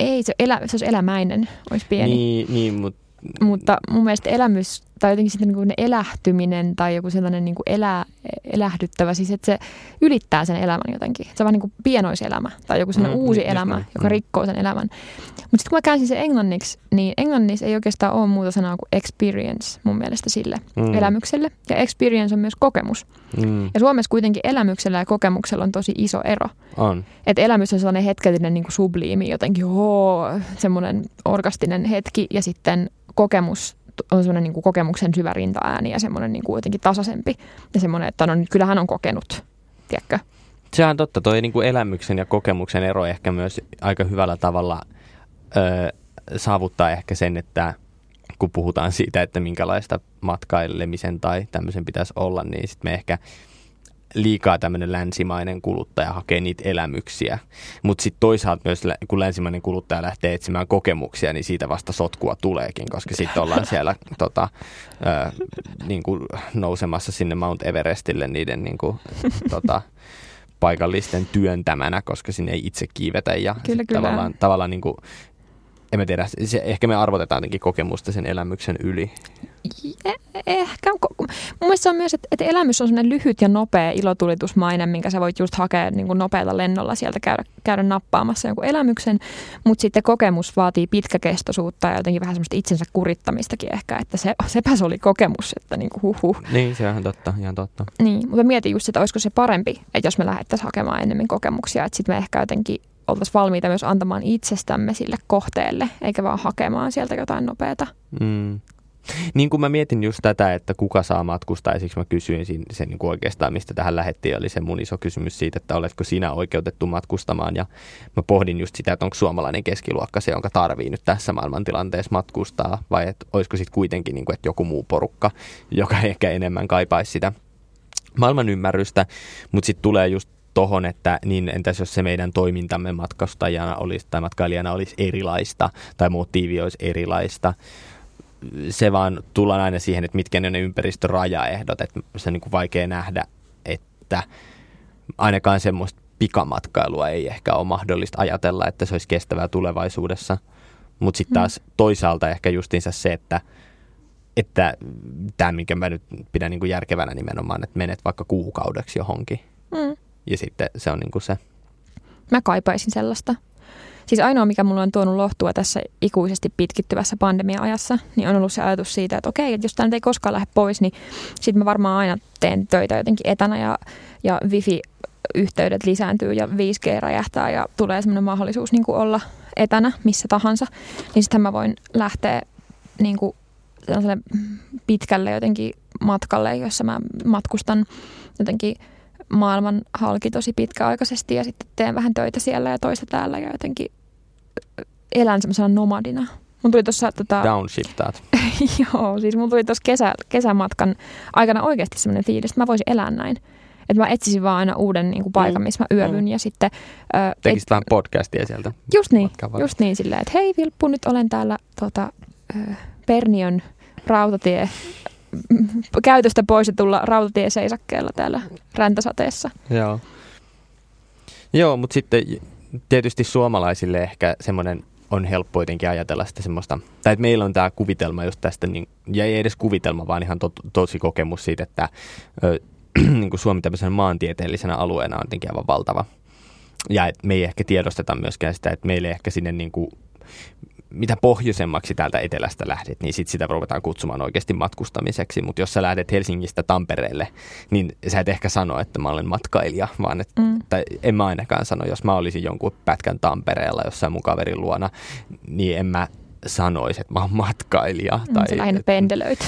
[SPEAKER 1] Ei, se, elä, se olisi elämäinen, olisi pieni.
[SPEAKER 2] Niin, niin mutta
[SPEAKER 1] Mutta mun mielestä elämys tai jotenkin sitten niin elähtyminen tai joku sellainen niin elä, elähdyttävä, siis että se ylittää sen elämän jotenkin. Se on vähän niin kuin pienoiselämä tai joku sellainen
[SPEAKER 2] Mm,
[SPEAKER 1] uusi
[SPEAKER 2] just
[SPEAKER 1] elämä,
[SPEAKER 2] näin.
[SPEAKER 1] joka
[SPEAKER 2] Mm.
[SPEAKER 1] rikkoo sen elämän. Mutta sitten kun mä käänsin sen englanniksi, niin englannissa ei oikeastaan ole muuta sanaa kuin experience mun mielestä sille
[SPEAKER 2] Mm.
[SPEAKER 1] elämykselle. Ja experience on myös kokemus.
[SPEAKER 2] mm,
[SPEAKER 1] Ja Suomessa kuitenkin elämyksellä ja kokemuksella on tosi iso ero.
[SPEAKER 2] on.
[SPEAKER 1] Että elämys on sellainen hetkellinen niin kuin subliimi, jotenkin hoo, semmoinen orgastinen hetki ja sitten kokemus on semmoinen niin kuin kokemuksen syvä rintaääni ja semmoinen niin kuin jotenkin tasaisempi. Ja semmoinen, että no, nyt kyllä hän on kokenut tiedätkö?
[SPEAKER 2] Se on totta, toi niin kuin elämyksen ja kokemuksen ero ehkä myös aika hyvällä tavalla ö, saavuttaa ehkä sen, että kun puhutaan siitä, että minkälaista matkailemisen tai tämmöisen pitäisi olla, niin sitten me ehkä liikaa tämmöinen länsimainen kuluttaja hakee niitä elämyksiä. Mutta sitten toisaalta myös, kun länsimainen kuluttaja lähtee etsimään kokemuksia, niin siitä vasta sotkua tuleekin, koska sitten ollaan (laughs) siellä tota, ö, niin kuin nousemassa sinne Mount Everestille niiden niin kuin, tota, paikallisten työntämänä, koska sinne ei itse kiivetä ja
[SPEAKER 1] Kyllä, kyllä.
[SPEAKER 2] tavallaan, tavallaan niin kuin, en mä tiedä, se, ehkä me arvotetaan jotenkin kokemusta sen elämyksen yli.
[SPEAKER 1] Eh- Ehkä. Mun mielestä se on myös, että, että elämys on sellainen lyhyt ja nopea ilotulitusmainen, minkä sä voit just hakea niin kuin nopealla lennolla sieltä käydä, käydä nappaamassa jonkun elämyksen, mutta sitten kokemus vaatii pitkäkestoisuutta ja jotenkin vähän semmoista itsensä kurittamistakin ehkä, että se, sepä se oli kokemus, että niin kuin huh, huh.
[SPEAKER 2] Niin, se on ihan totta, ihan totta.
[SPEAKER 1] Niin, mutta mietin just sitä, olisiko se parempi, että jos me lähdettäisiin hakemaan enemmän kokemuksia, että sitten me ehkä jotenkin oltaisiin valmiita myös antamaan itsestämme sille kohteelle, eikä vaan hakemaan sieltä jotain nopeata.
[SPEAKER 2] Mm. Niin kuin mä mietin just tätä, että kuka saa matkustaa, ja siksi mä kysyin sen, sen niin kuin oikeastaan, mistä tähän lähettiin, oli se mun iso kysymys siitä, että oletko sinä oikeutettu matkustamaan, ja mä pohdin just sitä, että onko suomalainen keskiluokka se, jonka tarvii nyt tässä maailmantilanteessa matkustaa, vai että olisiko sitten kuitenkin niin kuin, että joku muu porukka, (laughs) joka ehkä enemmän kaipaisi sitä maailman ymmärrystä, mutta sitten tulee just tohon, että niin entäs jos se meidän toimintamme matkustajana olisi tai matkailijana olisi erilaista tai motiivi olisi erilaista. Se vaan tullaan aina siihen, että mitkä ne on ne ympäristörajaehdot, että se on niin kuin vaikea nähdä, että ainakaan semmoista pikamatkailua ei ehkä ole mahdollista ajatella, että se olisi kestävää tulevaisuudessa. Mutta sitten taas toisaalta ehkä justiinsa se, että että tämä, minkä mä nyt pidän niin kuin järkevänä nimenomaan, että menet vaikka kuukaudeksi johonkin.
[SPEAKER 1] Mm.
[SPEAKER 2] Ja sitten se on niin kuin se.
[SPEAKER 1] Mä kaipaisin sellaista. Siis ainoa, mikä mulla on tuonut lohtua tässä ikuisesti pitkittyvässä pandemia-ajassa, niin on ollut se ajatus siitä, että okei, että jos tämä ei koskaan lähde pois, niin sitten mä varmaan aina teen töitä jotenkin etänä ja, ja wifi-yhteydet lisääntyy ja 5G räjähtää ja tulee semmoinen mahdollisuus niin kuin olla etänä missä tahansa, niin sitten mä voin lähteä niin kuin pitkälle jotenkin matkalle, jossa mä matkustan jotenkin maailman halki tosi pitkäaikaisesti ja sitten teen vähän töitä siellä ja toista täällä ja jotenkin elän semmoisena nomadina. Mun tuli tuossa tota,
[SPEAKER 2] Downshiftaat. (laughs)
[SPEAKER 1] joo, siis mun tuli tuossa kesä, kesämatkan aikana oikeasti semmoinen fiilis, että mä voisin elää näin. Että mä etsisin vaan aina uuden niin kuin, paikan,
[SPEAKER 2] Mm,
[SPEAKER 1] missä mä yövyn
[SPEAKER 2] mm.
[SPEAKER 1] ja sitten... Ö,
[SPEAKER 2] Tekisit vähän podcastia sieltä.
[SPEAKER 1] Just niin, just niin silleen, että hei Vilppu, nyt olen täällä tota, ö, Pernion rautatie, käytöstä poistetulla rautatieseisakkeella täällä räntäsateessa.
[SPEAKER 2] Joo. Joo, mutta sitten tietysti suomalaisille ehkä semmoinen on helppo jotenkin ajatella sitä semmoista, tai että meillä on tämä kuvitelma just tästä, niin, ja ei edes kuvitelma, vaan ihan to, tosi kokemus siitä, että ö, (clears throat) niin kuin Suomi tämmöisenä maantieteellisenä alueena on jotenkin aivan valtava. Ja et me ei ehkä tiedosteta myöskään sitä, että meille ehkä sinne niin kuin, mitä pohjoisemmaksi täältä etelästä lähdet, niin sit sitä ruvetaan kutsumaan oikeasti matkustamiseksi. Mutta jos sä lähdet Helsingistä Tampereelle, niin sä et ehkä sano, että mä olen matkailija, vaan että,
[SPEAKER 1] Mm.
[SPEAKER 2] tai en mä ainakaan sano, jos mä olisin jonkun pätkän Tampereella jossain mun kaverin luona, niin en mä sanoisi, että mä oon matkailija.
[SPEAKER 1] Tai, Mm, se lähinnä pendelöit.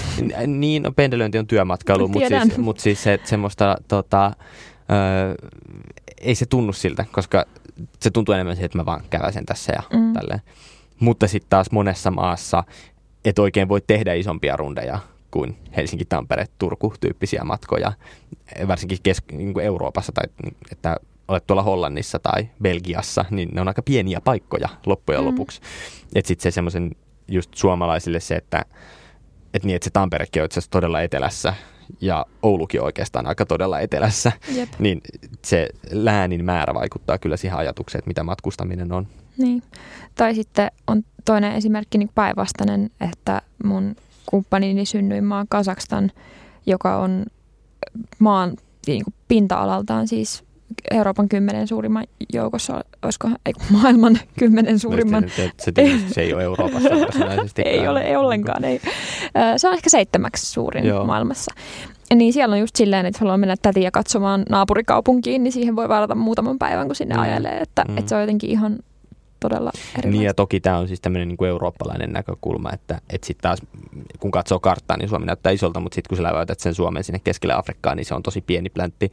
[SPEAKER 2] Niin, no pendelöinti on työmatkailu, mutta siis, mut siis se, että semmoista, tota, ö, ei se tunnu siltä, koska se tuntuu enemmän siitä, että mä vaan käväsen tässä ja
[SPEAKER 1] Mm.
[SPEAKER 2] tälleen. Mutta sitten taas monessa maassa et oikein voi tehdä isompia rundeja kuin Helsinki, Tampere, Turku tyyppisiä matkoja, varsinkin kes- niin kuin Euroopassa tai niin, että olet tuolla Hollannissa tai Belgiassa, niin ne on aika pieniä paikkoja loppujen
[SPEAKER 1] Mm.
[SPEAKER 2] lopuksi. Että sitten se semmoisen just suomalaisille se, että et niin, että se Tamperekin on itse asiassa todella etelässä ja Oulukin on oikeastaan aika todella etelässä,
[SPEAKER 1] Jep.
[SPEAKER 2] niin se läänin määrä vaikuttaa kyllä siihen ajatukseen, että mitä matkustaminen on.
[SPEAKER 1] Niin. Tai sitten on toinen esimerkki niin päinvastainen, että mun kumppanini synnyinmaa Kazakstan, joka on maan niin kuin pinta-alaltaan siis Euroopan kymmenen suurimman joukossa, olisiko ei, maailman (laughs) kymmenen suurimman.
[SPEAKER 2] Se, se, se, ei ole Euroopassa. (laughs)
[SPEAKER 1] Ei ole, ei ollenkaan. Ei. Se on ehkä seitsemäksi suurin
[SPEAKER 2] Joo.
[SPEAKER 1] Maailmassa. Niin siellä on just silleen, että haluaa mennä tätiä katsomaan naapurikaupunkiin, niin siihen voi varata muutaman päivän, kun sinne
[SPEAKER 2] Mm.
[SPEAKER 1] ajelee. Että,
[SPEAKER 2] mm.
[SPEAKER 1] että se on jotenkin ihan todella erilaista.
[SPEAKER 2] Niin ja toki tämä on siis tämmöinen niin kuin eurooppalainen näkökulma, että, että sitten taas kun katsoo karttaa, niin Suomi näyttää isolta, mutta sitten kun sä läväytät sen Suomen sinne keskelle Afrikkaan, niin se on tosi pieni pläntti.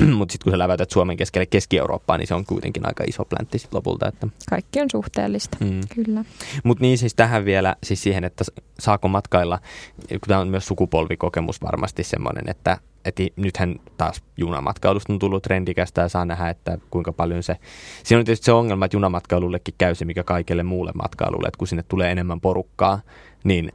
[SPEAKER 2] (clears throat) mutta sitten kun sä läväytät Suomen keskelle Keski-Eurooppaan, niin se on kuitenkin aika iso pläntti sit lopulta. Että.
[SPEAKER 1] Kaikki on suhteellista, mm. kyllä.
[SPEAKER 2] Mutta niin siis tähän vielä siis siihen, että saako matkailla, kun tämä on myös sukupolvikokemus varmasti semmoinen, että että nythän taas junamatkailusta on tullut trendikästä ja saa nähdä, että kuinka paljon se... Siinä on tietysti se ongelma, että junamatkailuillekin käy se, mikä kaikille muulle matkailulle, että kun sinne tulee enemmän porukkaa, niin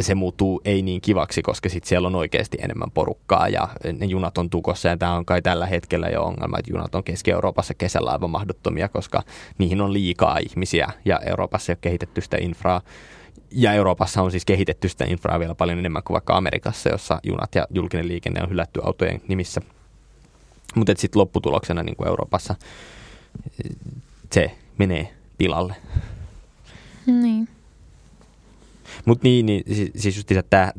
[SPEAKER 2] se muuttuu ei niin kivaksi, koska sitten siellä on oikeasti enemmän porukkaa ja ne junat on tukossa ja tämä on kai tällä hetkellä jo ongelma, että junat on Keski-Euroopassa kesällä aivan mahdottomia, koska niihin on liikaa ihmisiä ja Euroopassa ei ole kehitetty sitä infraa. Ja Euroopassa on siis kehitetty sitä infraa vielä paljon enemmän kuin vaikka Amerikassa, jossa junat ja julkinen liikenne on hylätty autojen nimissä. Mutta sitten lopputuloksena niin kuin Euroopassa se menee pilalle.
[SPEAKER 1] Niin.
[SPEAKER 2] Mutta niin, niin, siis, just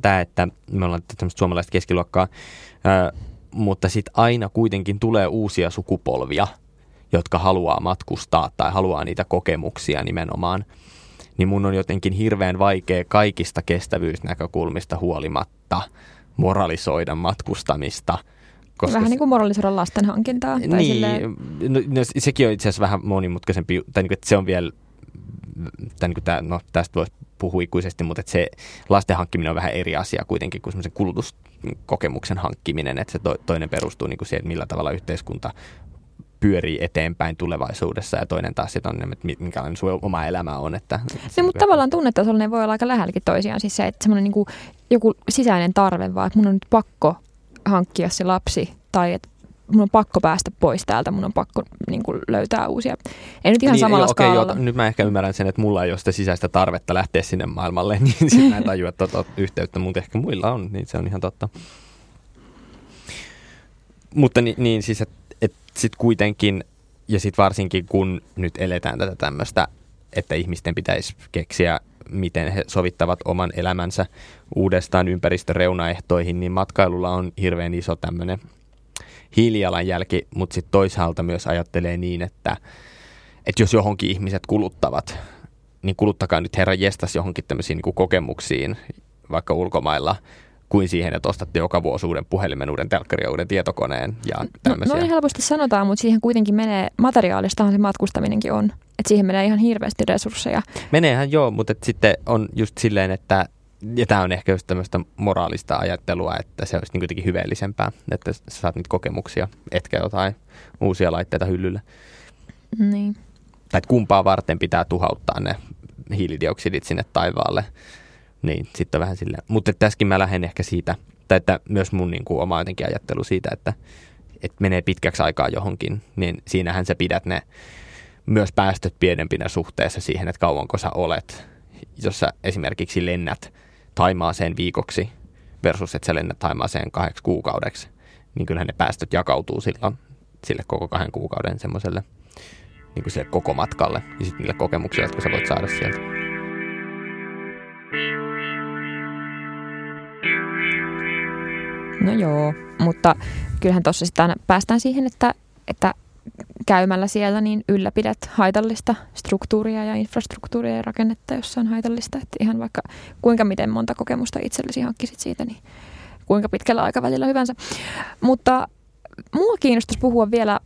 [SPEAKER 2] tämä, että me ollaan tämmöistä suomalaista keskiluokkaa, ää, mutta sitten aina kuitenkin tulee uusia sukupolvia, jotka haluaa matkustaa tai haluaa niitä kokemuksia nimenomaan. Niin mun on jotenkin hirveän vaikea kaikista kestävyysnäkökulmista huolimatta moralisoida matkustamista –
[SPEAKER 1] koska vähän niin kuin moralisoida lasten hankintaa. Tai
[SPEAKER 2] niin, silleen... no, no, sekin on itse asiassa vähän monimutkaisempi, tai niin kuin, että se on vielä, tai niin kuin tämä, no, tästä voisi puhuu ikuisesti, mutta se lasten hankkiminen on vähän eri asia kuitenkin kuin semmoisen kulutuskokemuksen hankkiminen, että se to, toinen perustuu niin kuin siihen, että millä tavalla yhteiskunta pyörii eteenpäin tulevaisuudessa ja toinen taas sitten on, että minkälainen sun oma elämä on. Että,
[SPEAKER 1] no, mutta tavallaan tunnetasolla ne voi olla aika lähelläkin toisiaan. Siis se, että semmoinen niin joku sisäinen tarve vaan, että mun on nyt pakko hankkia se lapsi tai että mun on pakko päästä pois täältä, mun on pakko niin kuin, löytää uusia. Ei nyt ihan niin, samalla joo, skaalalla.
[SPEAKER 2] Okay, joo, nyt mä ehkä ymmärrän sen, että mulla ei ole sitä sisäistä tarvetta lähteä sinne maailmalle, (laughs) niin sitten mä en tajua tuota yhteyttä, mutta ehkä muilla on, niin se on ihan totta. Mutta niin, niin siis, että et sitten kuitenkin, ja sitten varsinkin kun nyt eletään tätä tämmöistä, että ihmisten pitäisi keksiä miten he sovittavat oman elämänsä uudestaan ympäristöreunaehtoihin, niin matkailulla on hirveän iso tämmöinen hiilijalanjälki, mutta sitten toisaalta myös ajattelee niin, että, että jos johonkin ihmiset kuluttavat, niin kuluttakaa nyt herra jestas johonkin tämmöisiin niin kokemuksiin, vaikka ulkomailla, kuin siihen, että ostatte joka vuosi uuden puhelimen, uuden telkkarin ja uuden tietokoneen. Ja
[SPEAKER 1] no, noin helposti sanotaan, mutta siihen kuitenkin menee, materiaalistahan se matkustaminenkin on. Että siihen menee ihan hirveästi resursseja.
[SPEAKER 2] Meneehän joo, mutta sitten on just silleen, että ja tämä on ehkä just tämmöistä moraalista ajattelua, että se olisi niin kuitenkin hyveellisempää, että sä saat niitä kokemuksia, etkä jotain uusia laitteita hyllylle.
[SPEAKER 1] Niin.
[SPEAKER 2] Tai kumpaa varten pitää tuhauttaa ne hiilidioksidit sinne taivaalle. Niin, sitten vähän silleen. Mutta tässäkin mä lähden ehkä siitä, tai että myös mun niin kuin, oma jotenkin ajattelu siitä, että, että menee pitkäksi aikaa johonkin, niin siinähän sä pidät ne myös päästöt pienempinä suhteessa siihen, että kauanko sä olet. Jos sä esimerkiksi lennät Taimaaseen viikoksi versus että sä lennät Taimaaseen kahdeksi kuukaudeksi, niin kyllähän ne päästöt jakautuu silloin sille koko kahden kuukauden semmoiselle niin kuin sille koko matkalle ja sitten niille kokemuksille, jotka sä voit saada sieltä.
[SPEAKER 1] No joo, mutta kyllähän tuossa sitten päästään siihen, että, että käymällä siellä niin ylläpidät haitallista struktuuria ja infrastruktuuria ja rakennetta, jossa on haitallista. Että ihan vaikka kuinka miten monta kokemusta itsellesi hankkisit siitä, niin kuinka pitkällä aikavälillä hyvänsä. Mutta mua kiinnostaisi puhua vielä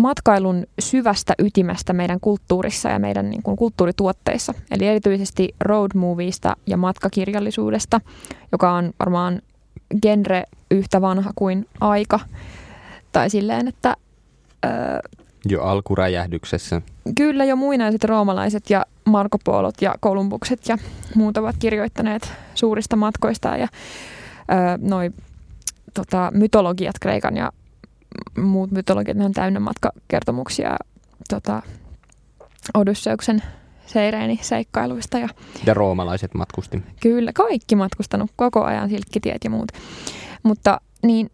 [SPEAKER 1] matkailun syvästä ytimestä meidän kulttuurissa ja meidän niin kuin, kulttuurituotteissa. Eli erityisesti road movieista ja matkakirjallisuudesta, joka on varmaan genre yhtä vanha kuin aika. Tai silleen, että
[SPEAKER 2] jo alkuräjähdyksessä.
[SPEAKER 1] Kyllä, jo muinaiset roomalaiset ja Marko Polot ja Kolumbukset ja muut ovat kirjoittaneet suurista matkoista ja öö, noi tota, mytologiat, Kreikan ja muut mytologiat, ne on täynnä matkakertomuksia tota, Odysseuksen seireeni seikkailuista. Ja,
[SPEAKER 2] ja roomalaiset matkusti.
[SPEAKER 1] Kyllä, kaikki matkustanut koko ajan, silkkitiet ja muut. Mutta niin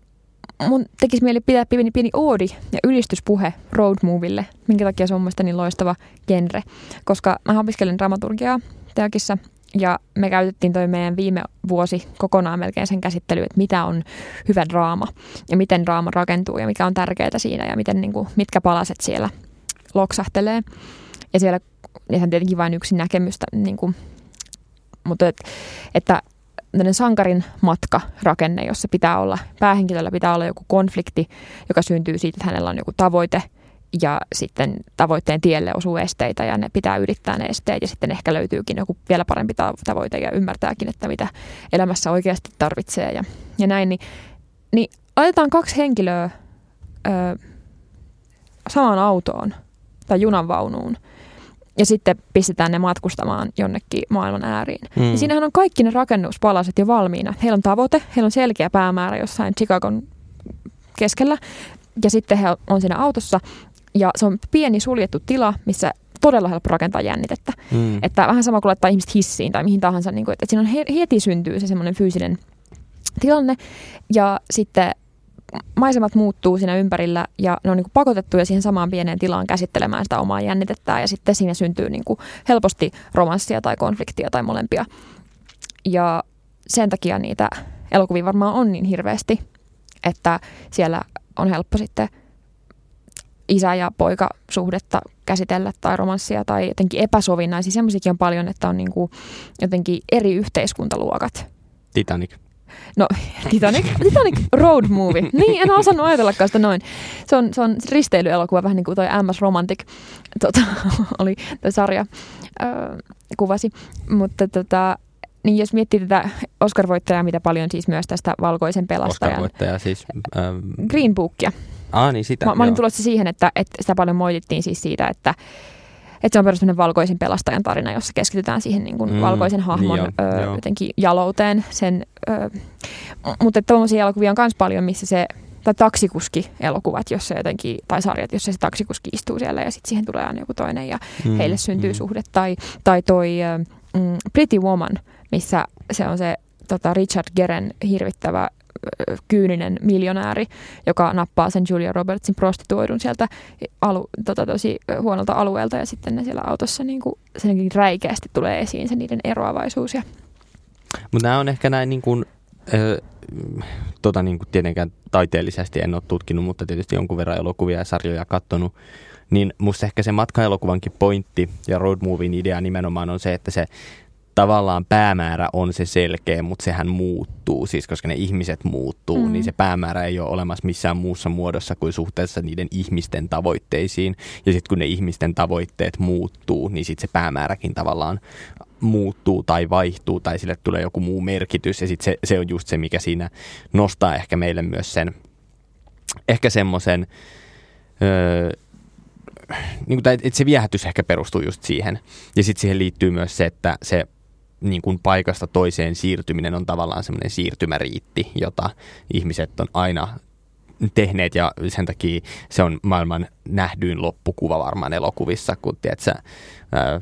[SPEAKER 1] mun tekisi mieli pitää pieni, pieni oodi ja ylistyspuhe road moville, minkä takia se on mielestäni niin loistava genre. Koska mä opiskelen dramaturgiaa teakissa ja me käytettiin toi meidän viime vuosi kokonaan melkein sen käsittelyyn, että mitä on hyvä draama ja miten draama rakentuu ja mikä on tärkeää siinä ja miten, niin kuin, mitkä palaset siellä loksahtelee. Ja siellä, ja se on tietenkin vain yksi näkemystä, niin kuin, mutta et, että sankarin matka rakenne, jossa pitää olla, päähenkilöllä pitää olla joku konflikti, joka syntyy siitä, että hänellä on joku tavoite ja sitten tavoitteen tielle osuu esteitä ja ne pitää ylittää ne esteet ja sitten ehkä löytyykin joku vielä parempi tavoite ja ymmärtääkin, että mitä elämässä oikeasti tarvitsee ja, ja näin. Niin, niin laitetaan kaksi henkilöä ö, samaan autoon tai junanvaunuun ja sitten pistetään ne matkustamaan jonnekin maailman ääriin. Mm. Ja siinähän on kaikki ne rakennuspalaset jo valmiina. Heillä on tavoite, heillä on selkeä päämäärä jossain Chicagon keskellä ja sitten he on siinä autossa ja se on pieni suljettu tila, missä todella helppo rakentaa jännitettä. Mm. Että vähän sama kuin laittaa ihmiset hissiin tai mihin tahansa, niin kuin, että siinä on heti syntyy se semmoinen fyysinen tilanne. Ja sitten maisemat muuttuu siinä ympärillä ja ne on niin kuin pakotettuja siihen samaan pieneen tilaan käsittelemään sitä omaa jännitettää ja sitten siinä syntyy niin kuin helposti romanssia tai konfliktia tai molempia. Ja sen takia niitä elokuvia varmaan on niin hirveästi, että siellä on helppo sitten isä- ja poika suhdetta käsitellä tai romanssia tai jotenkin epäsovinnaisia. Semmoisiakin on paljon, että on niin kuin jotenkin eri yhteiskuntaluokat.
[SPEAKER 2] Titanic.
[SPEAKER 1] No, (laughs) Titanic, Titanic Road Movie. (laughs) Niin, en osannut ajatellakaan sitä noin. Se on, se on risteilyelokuva, vähän niin kuin toi MS Romantic tota, (laughs) oli toi sarja äh, kuvasi. Mutta tota, niin jos miettii tätä Oscar-voittajaa, mitä paljon siis myös tästä valkoisen pelastajan.
[SPEAKER 2] Oscar-voittaja siis.
[SPEAKER 1] Ähm... Green Bookia.
[SPEAKER 2] Ah, niin sitä.
[SPEAKER 1] Mä, mä olin tulossa siihen, että, että sitä paljon moitittiin siis siitä, että, että se on perustunut valkoisen pelastajan tarina, jossa keskitytään siihen niin kuin mm, valkoisen hahmon niin jo, ö, jotenkin jalouteen. Sen, ö, mutta tuollaisia elokuvia on myös paljon, missä se tai taksikuski-elokuvat, jossa jotenkin, tai sarjat, jossa se taksikuski istuu siellä ja sitten siihen tulee aina joku toinen ja mm, heille syntyy mm. suhde. Tai, tai toi mm, Pretty Woman, missä se on se tota Richard Geren hirvittävä kyyninen miljonääri, joka nappaa sen Julia Robertsin prostituoidun sieltä alu, tota, tosi huonolta alueelta ja sitten ne siellä autossa niin kuin, senkin räikeästi tulee esiin se niiden eroavaisuus. Ja...
[SPEAKER 2] Mutta nämä on ehkä näin niin kuin, äh, tota niin kuin tietenkään taiteellisesti en ole tutkinut, mutta tietysti jonkun verran elokuvia ja sarjoja katsonut, niin musta ehkä se matkaelokuvankin pointti ja road movien idea nimenomaan on se, että se tavallaan päämäärä on se selkeä, mutta sehän muuttuu, siis koska ne ihmiset muuttuu, mm. niin se päämäärä ei ole olemassa missään muussa muodossa kuin suhteessa niiden ihmisten tavoitteisiin. Ja sitten kun ne ihmisten tavoitteet muuttuu, niin sitten se päämääräkin tavallaan muuttuu tai vaihtuu tai sille tulee joku muu merkitys. Ja sitten se, se on just se, mikä siinä nostaa ehkä meille myös sen, ehkä semmoisen... Öö, niin kuin, että se viehätys ehkä perustuu just siihen. Ja sitten siihen liittyy myös se, että se niin kuin paikasta toiseen siirtyminen on tavallaan semmoinen siirtymäriitti, jota ihmiset on aina tehneet ja sen takia se on maailman nähdyin loppukuva varmaan elokuvissa, kun tiedätkö, ää,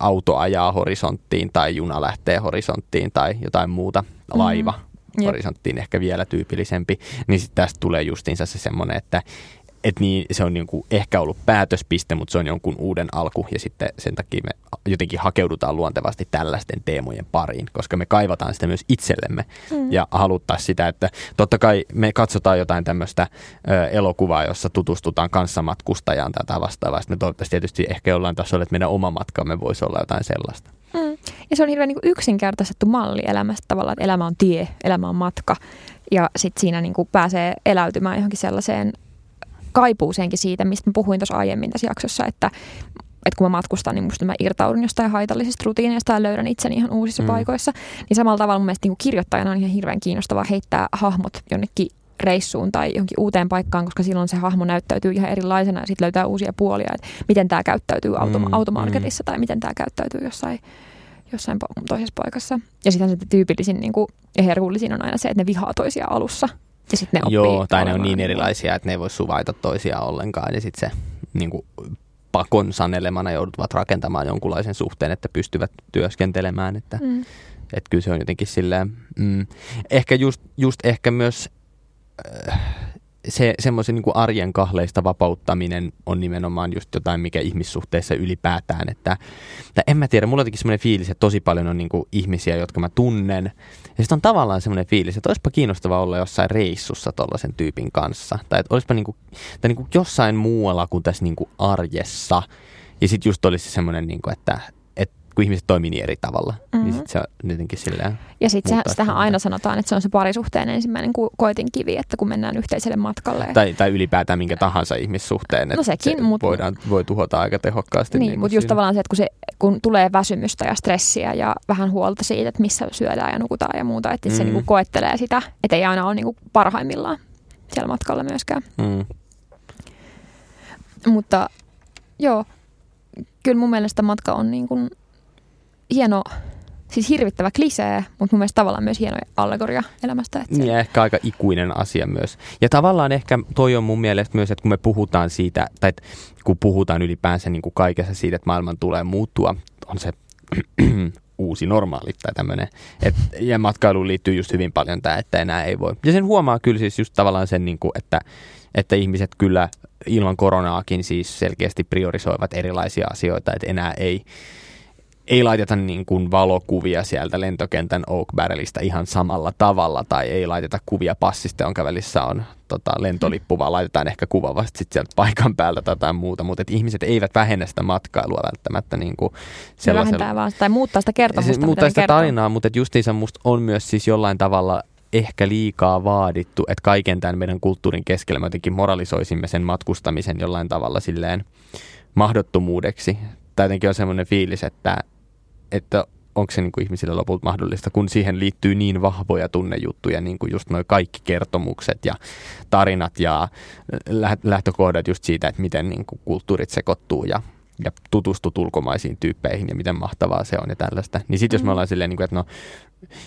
[SPEAKER 2] auto ajaa horisonttiin tai juna lähtee horisonttiin tai jotain muuta, laiva mm-hmm. horisonttiin ehkä vielä tyypillisempi, niin sitten tästä tulee justiinsa se semmoinen, että et niin, se on niinku ehkä ollut päätöspiste, mutta se on jonkun uuden alku ja sitten sen takia me jotenkin hakeudutaan luontevasti tällaisten teemojen pariin, koska me kaivataan sitä myös itsellemme mm. ja haluttaa sitä, että totta kai me katsotaan jotain tämmöistä elokuvaa, jossa tutustutaan kanssamatkustajaan tätä vastaavaa. Sitten me toivottavasti tietysti ehkä jollain tasolla, että meidän oma matkamme voisi olla jotain sellaista.
[SPEAKER 1] Mm. Ja se on hirveän niin yksinkertaistettu malli elämästä tavallaan, että elämä on tie, elämä on matka ja sitten siinä niin kuin pääsee eläytymään johonkin sellaiseen kaipuuseenkin siitä, mistä mä puhuin tuossa aiemmin tässä jaksossa, että, että kun mä matkustan, niin musta mä irtaudun jostain haitallisista rutiineista ja löydän itseni ihan uusissa mm. paikoissa. Niin samalla tavalla mun mielestä niin kirjoittajana on ihan hirveän kiinnostavaa heittää hahmot jonnekin reissuun tai johonkin uuteen paikkaan, koska silloin se hahmo näyttäytyy ihan erilaisena ja sitten löytää uusia puolia, että miten tämä käyttäytyy automa- mm, automarketissa mm. tai miten tämä käyttäytyy jossain, jossain toisessa paikassa. Ja sitten se tyypillisin niin kuin, ja herkullisin on aina se, että ne vihaa toisia alussa ja sitten ne
[SPEAKER 2] Joo, tai ne on niin erilaisia, että ne ei voi suvaita toisiaan ollenkaan. Ja sitten se niin kuin, pakon sanelemana joutuvat rakentamaan jonkunlaisen suhteen, että pystyvät työskentelemään. Että, mm. että kyllä se on jotenkin silleen, mm, ehkä just, just ehkä myös äh, se semmoisen niin arjen kahleista vapauttaminen on nimenomaan just jotain, mikä ihmissuhteessa ylipäätään. Että, että en mä tiedä, mulla on jotenkin semmoinen fiilis, että tosi paljon on niin kuin ihmisiä, jotka mä tunnen. Ja sitten on tavallaan semmoinen fiilis, että olisipa kiinnostavaa olla jossain reissussa tollaisen tyypin kanssa. Tai että olisipa niin kuin, tai niin kuin jossain muualla kuin tässä niin kuin arjessa. Ja sitten just olisi semmoinen, niin kuin, että kun ihmiset toimii niin eri tavalla, mm-hmm. niin
[SPEAKER 1] Mhm.
[SPEAKER 2] sit se on jotenkin silleen,
[SPEAKER 1] Ja sitten sitähän
[SPEAKER 2] sitä.
[SPEAKER 1] aina sanotaan, että se on se parisuhteen ensimmäinen ku- koetinkivi, että kun mennään yhteiselle matkalle.
[SPEAKER 2] tai, tai ylipäätään minkä tahansa ihmissuhteen, että
[SPEAKER 1] No sekin,
[SPEAKER 2] se
[SPEAKER 1] mut-
[SPEAKER 2] voidaan, voi tuhota aika tehokkaasti.
[SPEAKER 1] Niin,
[SPEAKER 2] kuin
[SPEAKER 1] mutta just tavallaan se, että kun, se, kun tulee väsymystä ja stressiä ja vähän huolta siitä, että missä syödään ja nukutaan ja muuta, että se
[SPEAKER 2] Mm.
[SPEAKER 1] niinku koettelee sitä, että ei aina ole niinku parhaimmillaan siellä matkalla myöskään.
[SPEAKER 2] Mm.
[SPEAKER 1] Mutta joo, kyllä mun mielestä matka on niin kuin hieno, siis hirvittävä klisee, mutta mun mielestä tavallaan myös hieno allegoria elämästä. Että se,
[SPEAKER 2] Niin ja ehkä aika ikuinen asia myös. Ja tavallaan ehkä toi on mun mielestä myös, että kun me puhutaan siitä, tai että kun puhutaan ylipäänsä niin kuin kaikessa siitä, että maailman tulee muuttua, on se (clears throat) uusi normaali tai tämmöinen. Ja matkailuun liittyy just hyvin paljon tämä, että enää ei voi. Ja sen huomaa kyllä siis just tavallaan sen, niin kuin, että, että ihmiset kyllä ilman koronaakin siis selkeästi priorisoivat erilaisia asioita, että enää ei, ei laiteta niin kuin valokuvia sieltä lentokentän Oak Barrelista ihan samalla tavalla, tai ei laiteta kuvia passista, jonka välissä on tota, lentolippu, vaan laitetaan ehkä kuva vasta sit sieltä paikan päältä tai jotain muuta, mutta et ihmiset eivät vähennä sitä matkailua välttämättä niin kuin
[SPEAKER 1] se
[SPEAKER 2] sellaisella
[SPEAKER 1] vähentää vaan, tai muuttaa sitä kertomusta,
[SPEAKER 2] se
[SPEAKER 1] mitä
[SPEAKER 2] muuttaa sitä
[SPEAKER 1] kertoo.
[SPEAKER 2] tarinaa, mutta justiinsa musta on myös siis jollain tavalla ehkä liikaa vaadittu, että kaiken tämän meidän kulttuurin keskellä me jotenkin moralisoisimme sen matkustamisen jollain tavalla silleen mahdottomuudeksi. Tai jotenkin on semmoinen fiilis, että, että onko se niin kuin ihmisille lopulta mahdollista, kun siihen liittyy niin vahvoja tunnejuttuja, niin kuin just nuo kaikki kertomukset ja tarinat ja lä- lähtökohdat just siitä, että miten niin kuin kulttuurit sekoittuu ja, ja tutustut ulkomaisiin tyyppeihin ja miten mahtavaa se on ja tällaista. Niin sitten jos me
[SPEAKER 1] Mm.
[SPEAKER 2] ollaan silleen, niin kuin, että no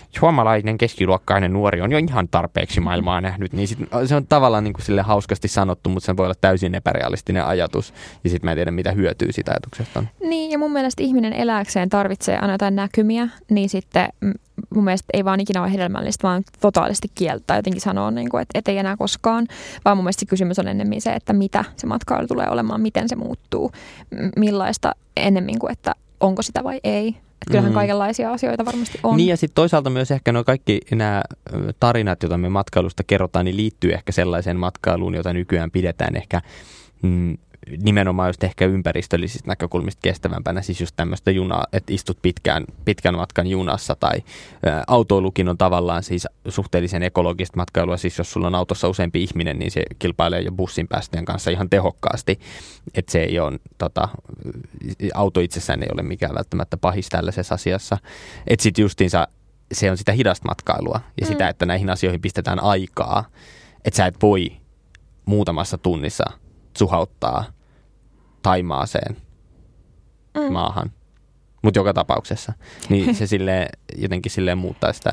[SPEAKER 2] suomalainen keskiluokkainen nuori on jo ihan tarpeeksi maailmaa nähnyt, niin sit, se on tavallaan niin kuin sille hauskasti sanottu, mutta se voi olla täysin epärealistinen ajatus ja sitten mä en tiedä mitä hyötyä siitä ajatuksesta on.
[SPEAKER 1] Niin, ja mun mielestä ihminen eläkseen tarvitsee aina jotain näkymiä, niin sitten mun mielestä ei vaan ikinä ole hedelmällistä, vaan totaalisesti kieltää jotenkin sanoa, niin kuin, että et ei enää koskaan, vaan mun mielestä se kysymys on ennemmin se, että mitä se matkailu tulee olemaan, miten se muuttuu, millaista ennemmin kuin, että onko sitä vai ei. Että kyllähän
[SPEAKER 2] Mhm.
[SPEAKER 1] kaikenlaisia asioita varmasti on.
[SPEAKER 2] Niin ja sitten toisaalta myös ehkä nuo kaikki nämä tarinat, joita me matkailusta kerrotaan, niin liittyy ehkä sellaiseen matkailuun, jota nykyään pidetään ehkä mm, nimenomaan just ehkä ympäristöllisistä näkökulmista kestävämpänä, siis just tämmöistä junaa, että istut pitkään, pitkän matkan junassa tai ä, autoilukin on tavallaan siis suhteellisen ekologista matkailua, siis jos sulla on autossa useampi ihminen, niin se kilpailee jo bussin päästöjen kanssa ihan tehokkaasti, että se ei ole, tota, auto itsessään ei ole mikään välttämättä pahis tällaisessa asiassa, että sitten justiinsa se on sitä hidasta matkailua ja
[SPEAKER 1] Mm.
[SPEAKER 2] sitä, että näihin asioihin pistetään aikaa, että sä et voi muutamassa tunnissa suhauttaa Taimaaseen
[SPEAKER 1] Mm.
[SPEAKER 2] maahan. Mutta joka tapauksessa. Niin (laughs) se silleen, jotenkin silleen muuttaa sitä.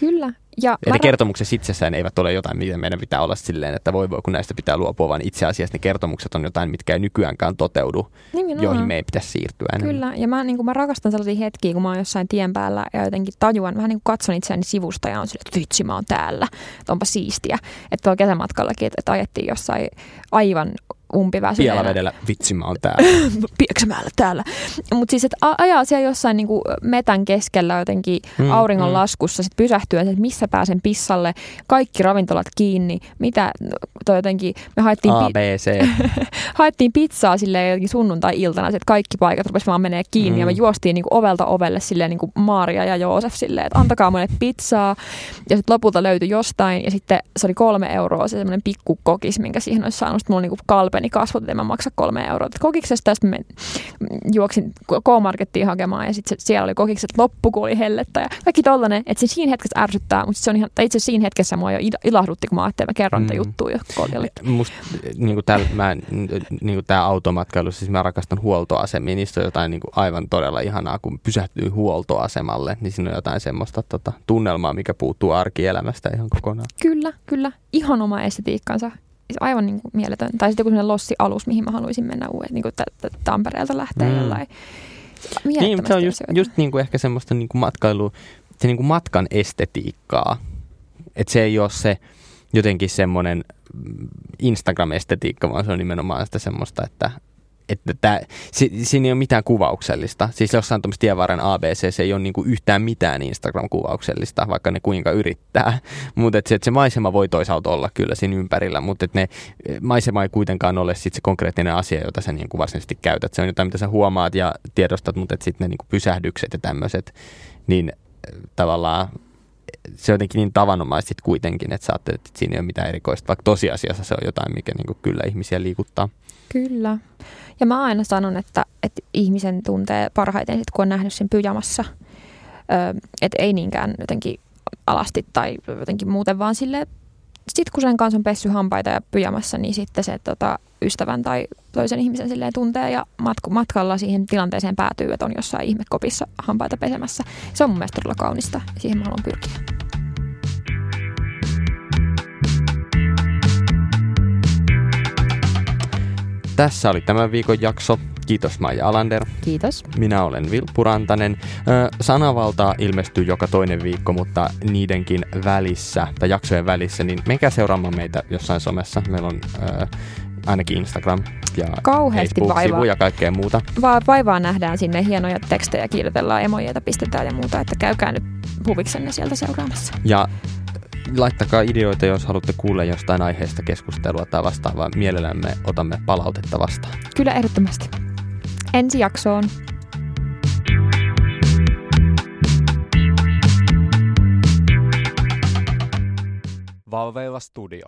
[SPEAKER 1] Kyllä. Ja
[SPEAKER 2] ne
[SPEAKER 1] ra-
[SPEAKER 2] kertomukset itsessään eivät ole jotain, miten meidän pitää olla silleen, että voi voi, kun näistä pitää luopua, vaan itse asiassa ne kertomukset on jotain, mitkä ei nykyäänkään toteudu,
[SPEAKER 1] nimenomaan.
[SPEAKER 2] joihin me ei pitäisi siirtyä enemmän.
[SPEAKER 1] Kyllä, ja mä, niin kuin, mä rakastan sellaisia hetkiä, kun mä oon jossain tien päällä ja jotenkin tajuan, vähän niin kuin katson itseäni sivusta ja on silleen, että vitsi mä oon täällä, että onpa siistiä. Että tuolla kesämatkallakin, että, että ajettiin jossain aivan umpiväsyneenä.
[SPEAKER 2] Pielavedellä, vitsi mä oon täällä. (laughs)
[SPEAKER 1] Pieksämäellä täällä. Mutta siis, että ajaa siellä jossain niinku metän keskellä jotenkin
[SPEAKER 2] Mm,
[SPEAKER 1] mm, auringon
[SPEAKER 2] mm.
[SPEAKER 1] laskussa, sitten pysähtyä, että missä pääsen pissalle, kaikki ravintolat kiinni, mitä toi jotenkin, me haettiin,
[SPEAKER 2] A,
[SPEAKER 1] pi- (laughs) haettiin pizzaa silleen jotenkin sunnuntai-iltana, että kaikki paikat rupesi vaan menee kiinni
[SPEAKER 2] Mm.
[SPEAKER 1] ja me juostiin niinku ovelta ovelle silleen niinku Maria ja Joosef silleen, että antakaa mulle pizzaa ja sitten lopulta löytyi jostain ja sitten se oli kolme euroa se semmoinen pikku kokis, minkä siihen olisi saanut. Sitten mulla niinku kalpeni kasvot, että en mä maksa kolme euroa kokiksesta. Sitten mä juoksin K-Markettiin hakemaan ja sitten siellä oli kokikset loppu, kun oli hellettä ja kaikki tollanen, että se siinä hetkessä ärsyttää, mutta se on ihan, tai itse siinä hetkessä mua jo ila- ilahdutti, kun mä ajattelin, että mä kerron mm. Juttuja,
[SPEAKER 2] Musta niin tää, mä, niin tää automatkailu, siis mä rakastan huoltoasemia, niistä on jotain niin aivan todella ihanaa, kun pysähtyy huoltoasemalle, niin siinä on jotain semmoista tota, tunnelmaa, mikä puuttuu arkielämästä ihan kokonaan.
[SPEAKER 1] Kyllä, kyllä. Ihan oma estetiikkansa. Aivan niin kuin mieletön. Tai sitten joku sellainen lossi-alus, mihin mä haluaisin mennä uuden, niin kuin t- t- Tampereelta lähtee
[SPEAKER 2] Mm.
[SPEAKER 1] jollain.
[SPEAKER 2] Niin, se on just,
[SPEAKER 1] asioita.
[SPEAKER 2] just niin kuin ehkä semmoista niin kuin matkailu, se niin kuin matkan estetiikkaa. Että se ei ole se jotenkin semmoinen mm, Instagram-estetiikka, vaan se on nimenomaan sitä semmoista, että että tää, si, siinä ei ole mitään kuvauksellista. Siis jossain tuommoista tievaaren ABC se ei ole niinku yhtään mitään Instagram-kuvauksellista, vaikka ne kuinka yrittää. (laughs) Mutta se, se maisema voi toisaalta olla kyllä siinä ympärillä, mutta ne maisema ei kuitenkaan ole sit se konkreettinen asia, jota sä niinku varsinaisesti käytät. Se on jotain, mitä sä huomaat ja tiedostat, mutta sitten ne niinku pysähdykset ja tämmöiset, niin tavallaan se on jotenkin niin tavanomaista kuitenkin, että saatte, että siinä ei ole mitään erikoista, vaikka tosiasiassa se on jotain, mikä niin kyllä ihmisiä liikuttaa.
[SPEAKER 1] Kyllä. Ja mä aina sanon, että, että ihmisen tuntee parhaiten sit, kun on nähnyt sen pyjamassa. Öö, että ei niinkään jotenkin alasti tai jotenkin muuten, vaan sille sitten kun sen kanssa on pessy hampaita ja pyjamassa, niin sitten se tota, ystävän tai toisen ihmisen silleen tuntee ja matku, matkalla siihen tilanteeseen päätyy, että on jossain ihmekopissa hampaita pesemässä. Se on mun mielestä todella kaunista ja siihen mä haluan pyrkiä.
[SPEAKER 2] Tässä oli tämän viikon jakso. Kiitos Maija Alander.
[SPEAKER 1] Kiitos.
[SPEAKER 2] Minä olen Vilppu Rantanen. Sanavaltaa ilmestyy joka toinen viikko, mutta niidenkin välissä, tai jaksojen välissä, niin menkää seuraamaan meitä jossain somessa. Meillä on äh, ainakin Instagram ja Facebook-sivu ja kaikkea muuta.
[SPEAKER 1] Va- vaivaa nähdään sinne hienoja tekstejä, kirjoitellaan emojeita, pistetään ja muuta, että käykää nyt huviksenne sieltä seuraamassa.
[SPEAKER 2] Ja laittakaa ideoita, jos haluatte kuulla jostain aiheesta keskustelua tai vastaavaa. Mielellämme otamme palautetta vastaan.
[SPEAKER 1] Kyllä ehdottomasti. Ensi jaksoon.
[SPEAKER 2] Valveilla Studio.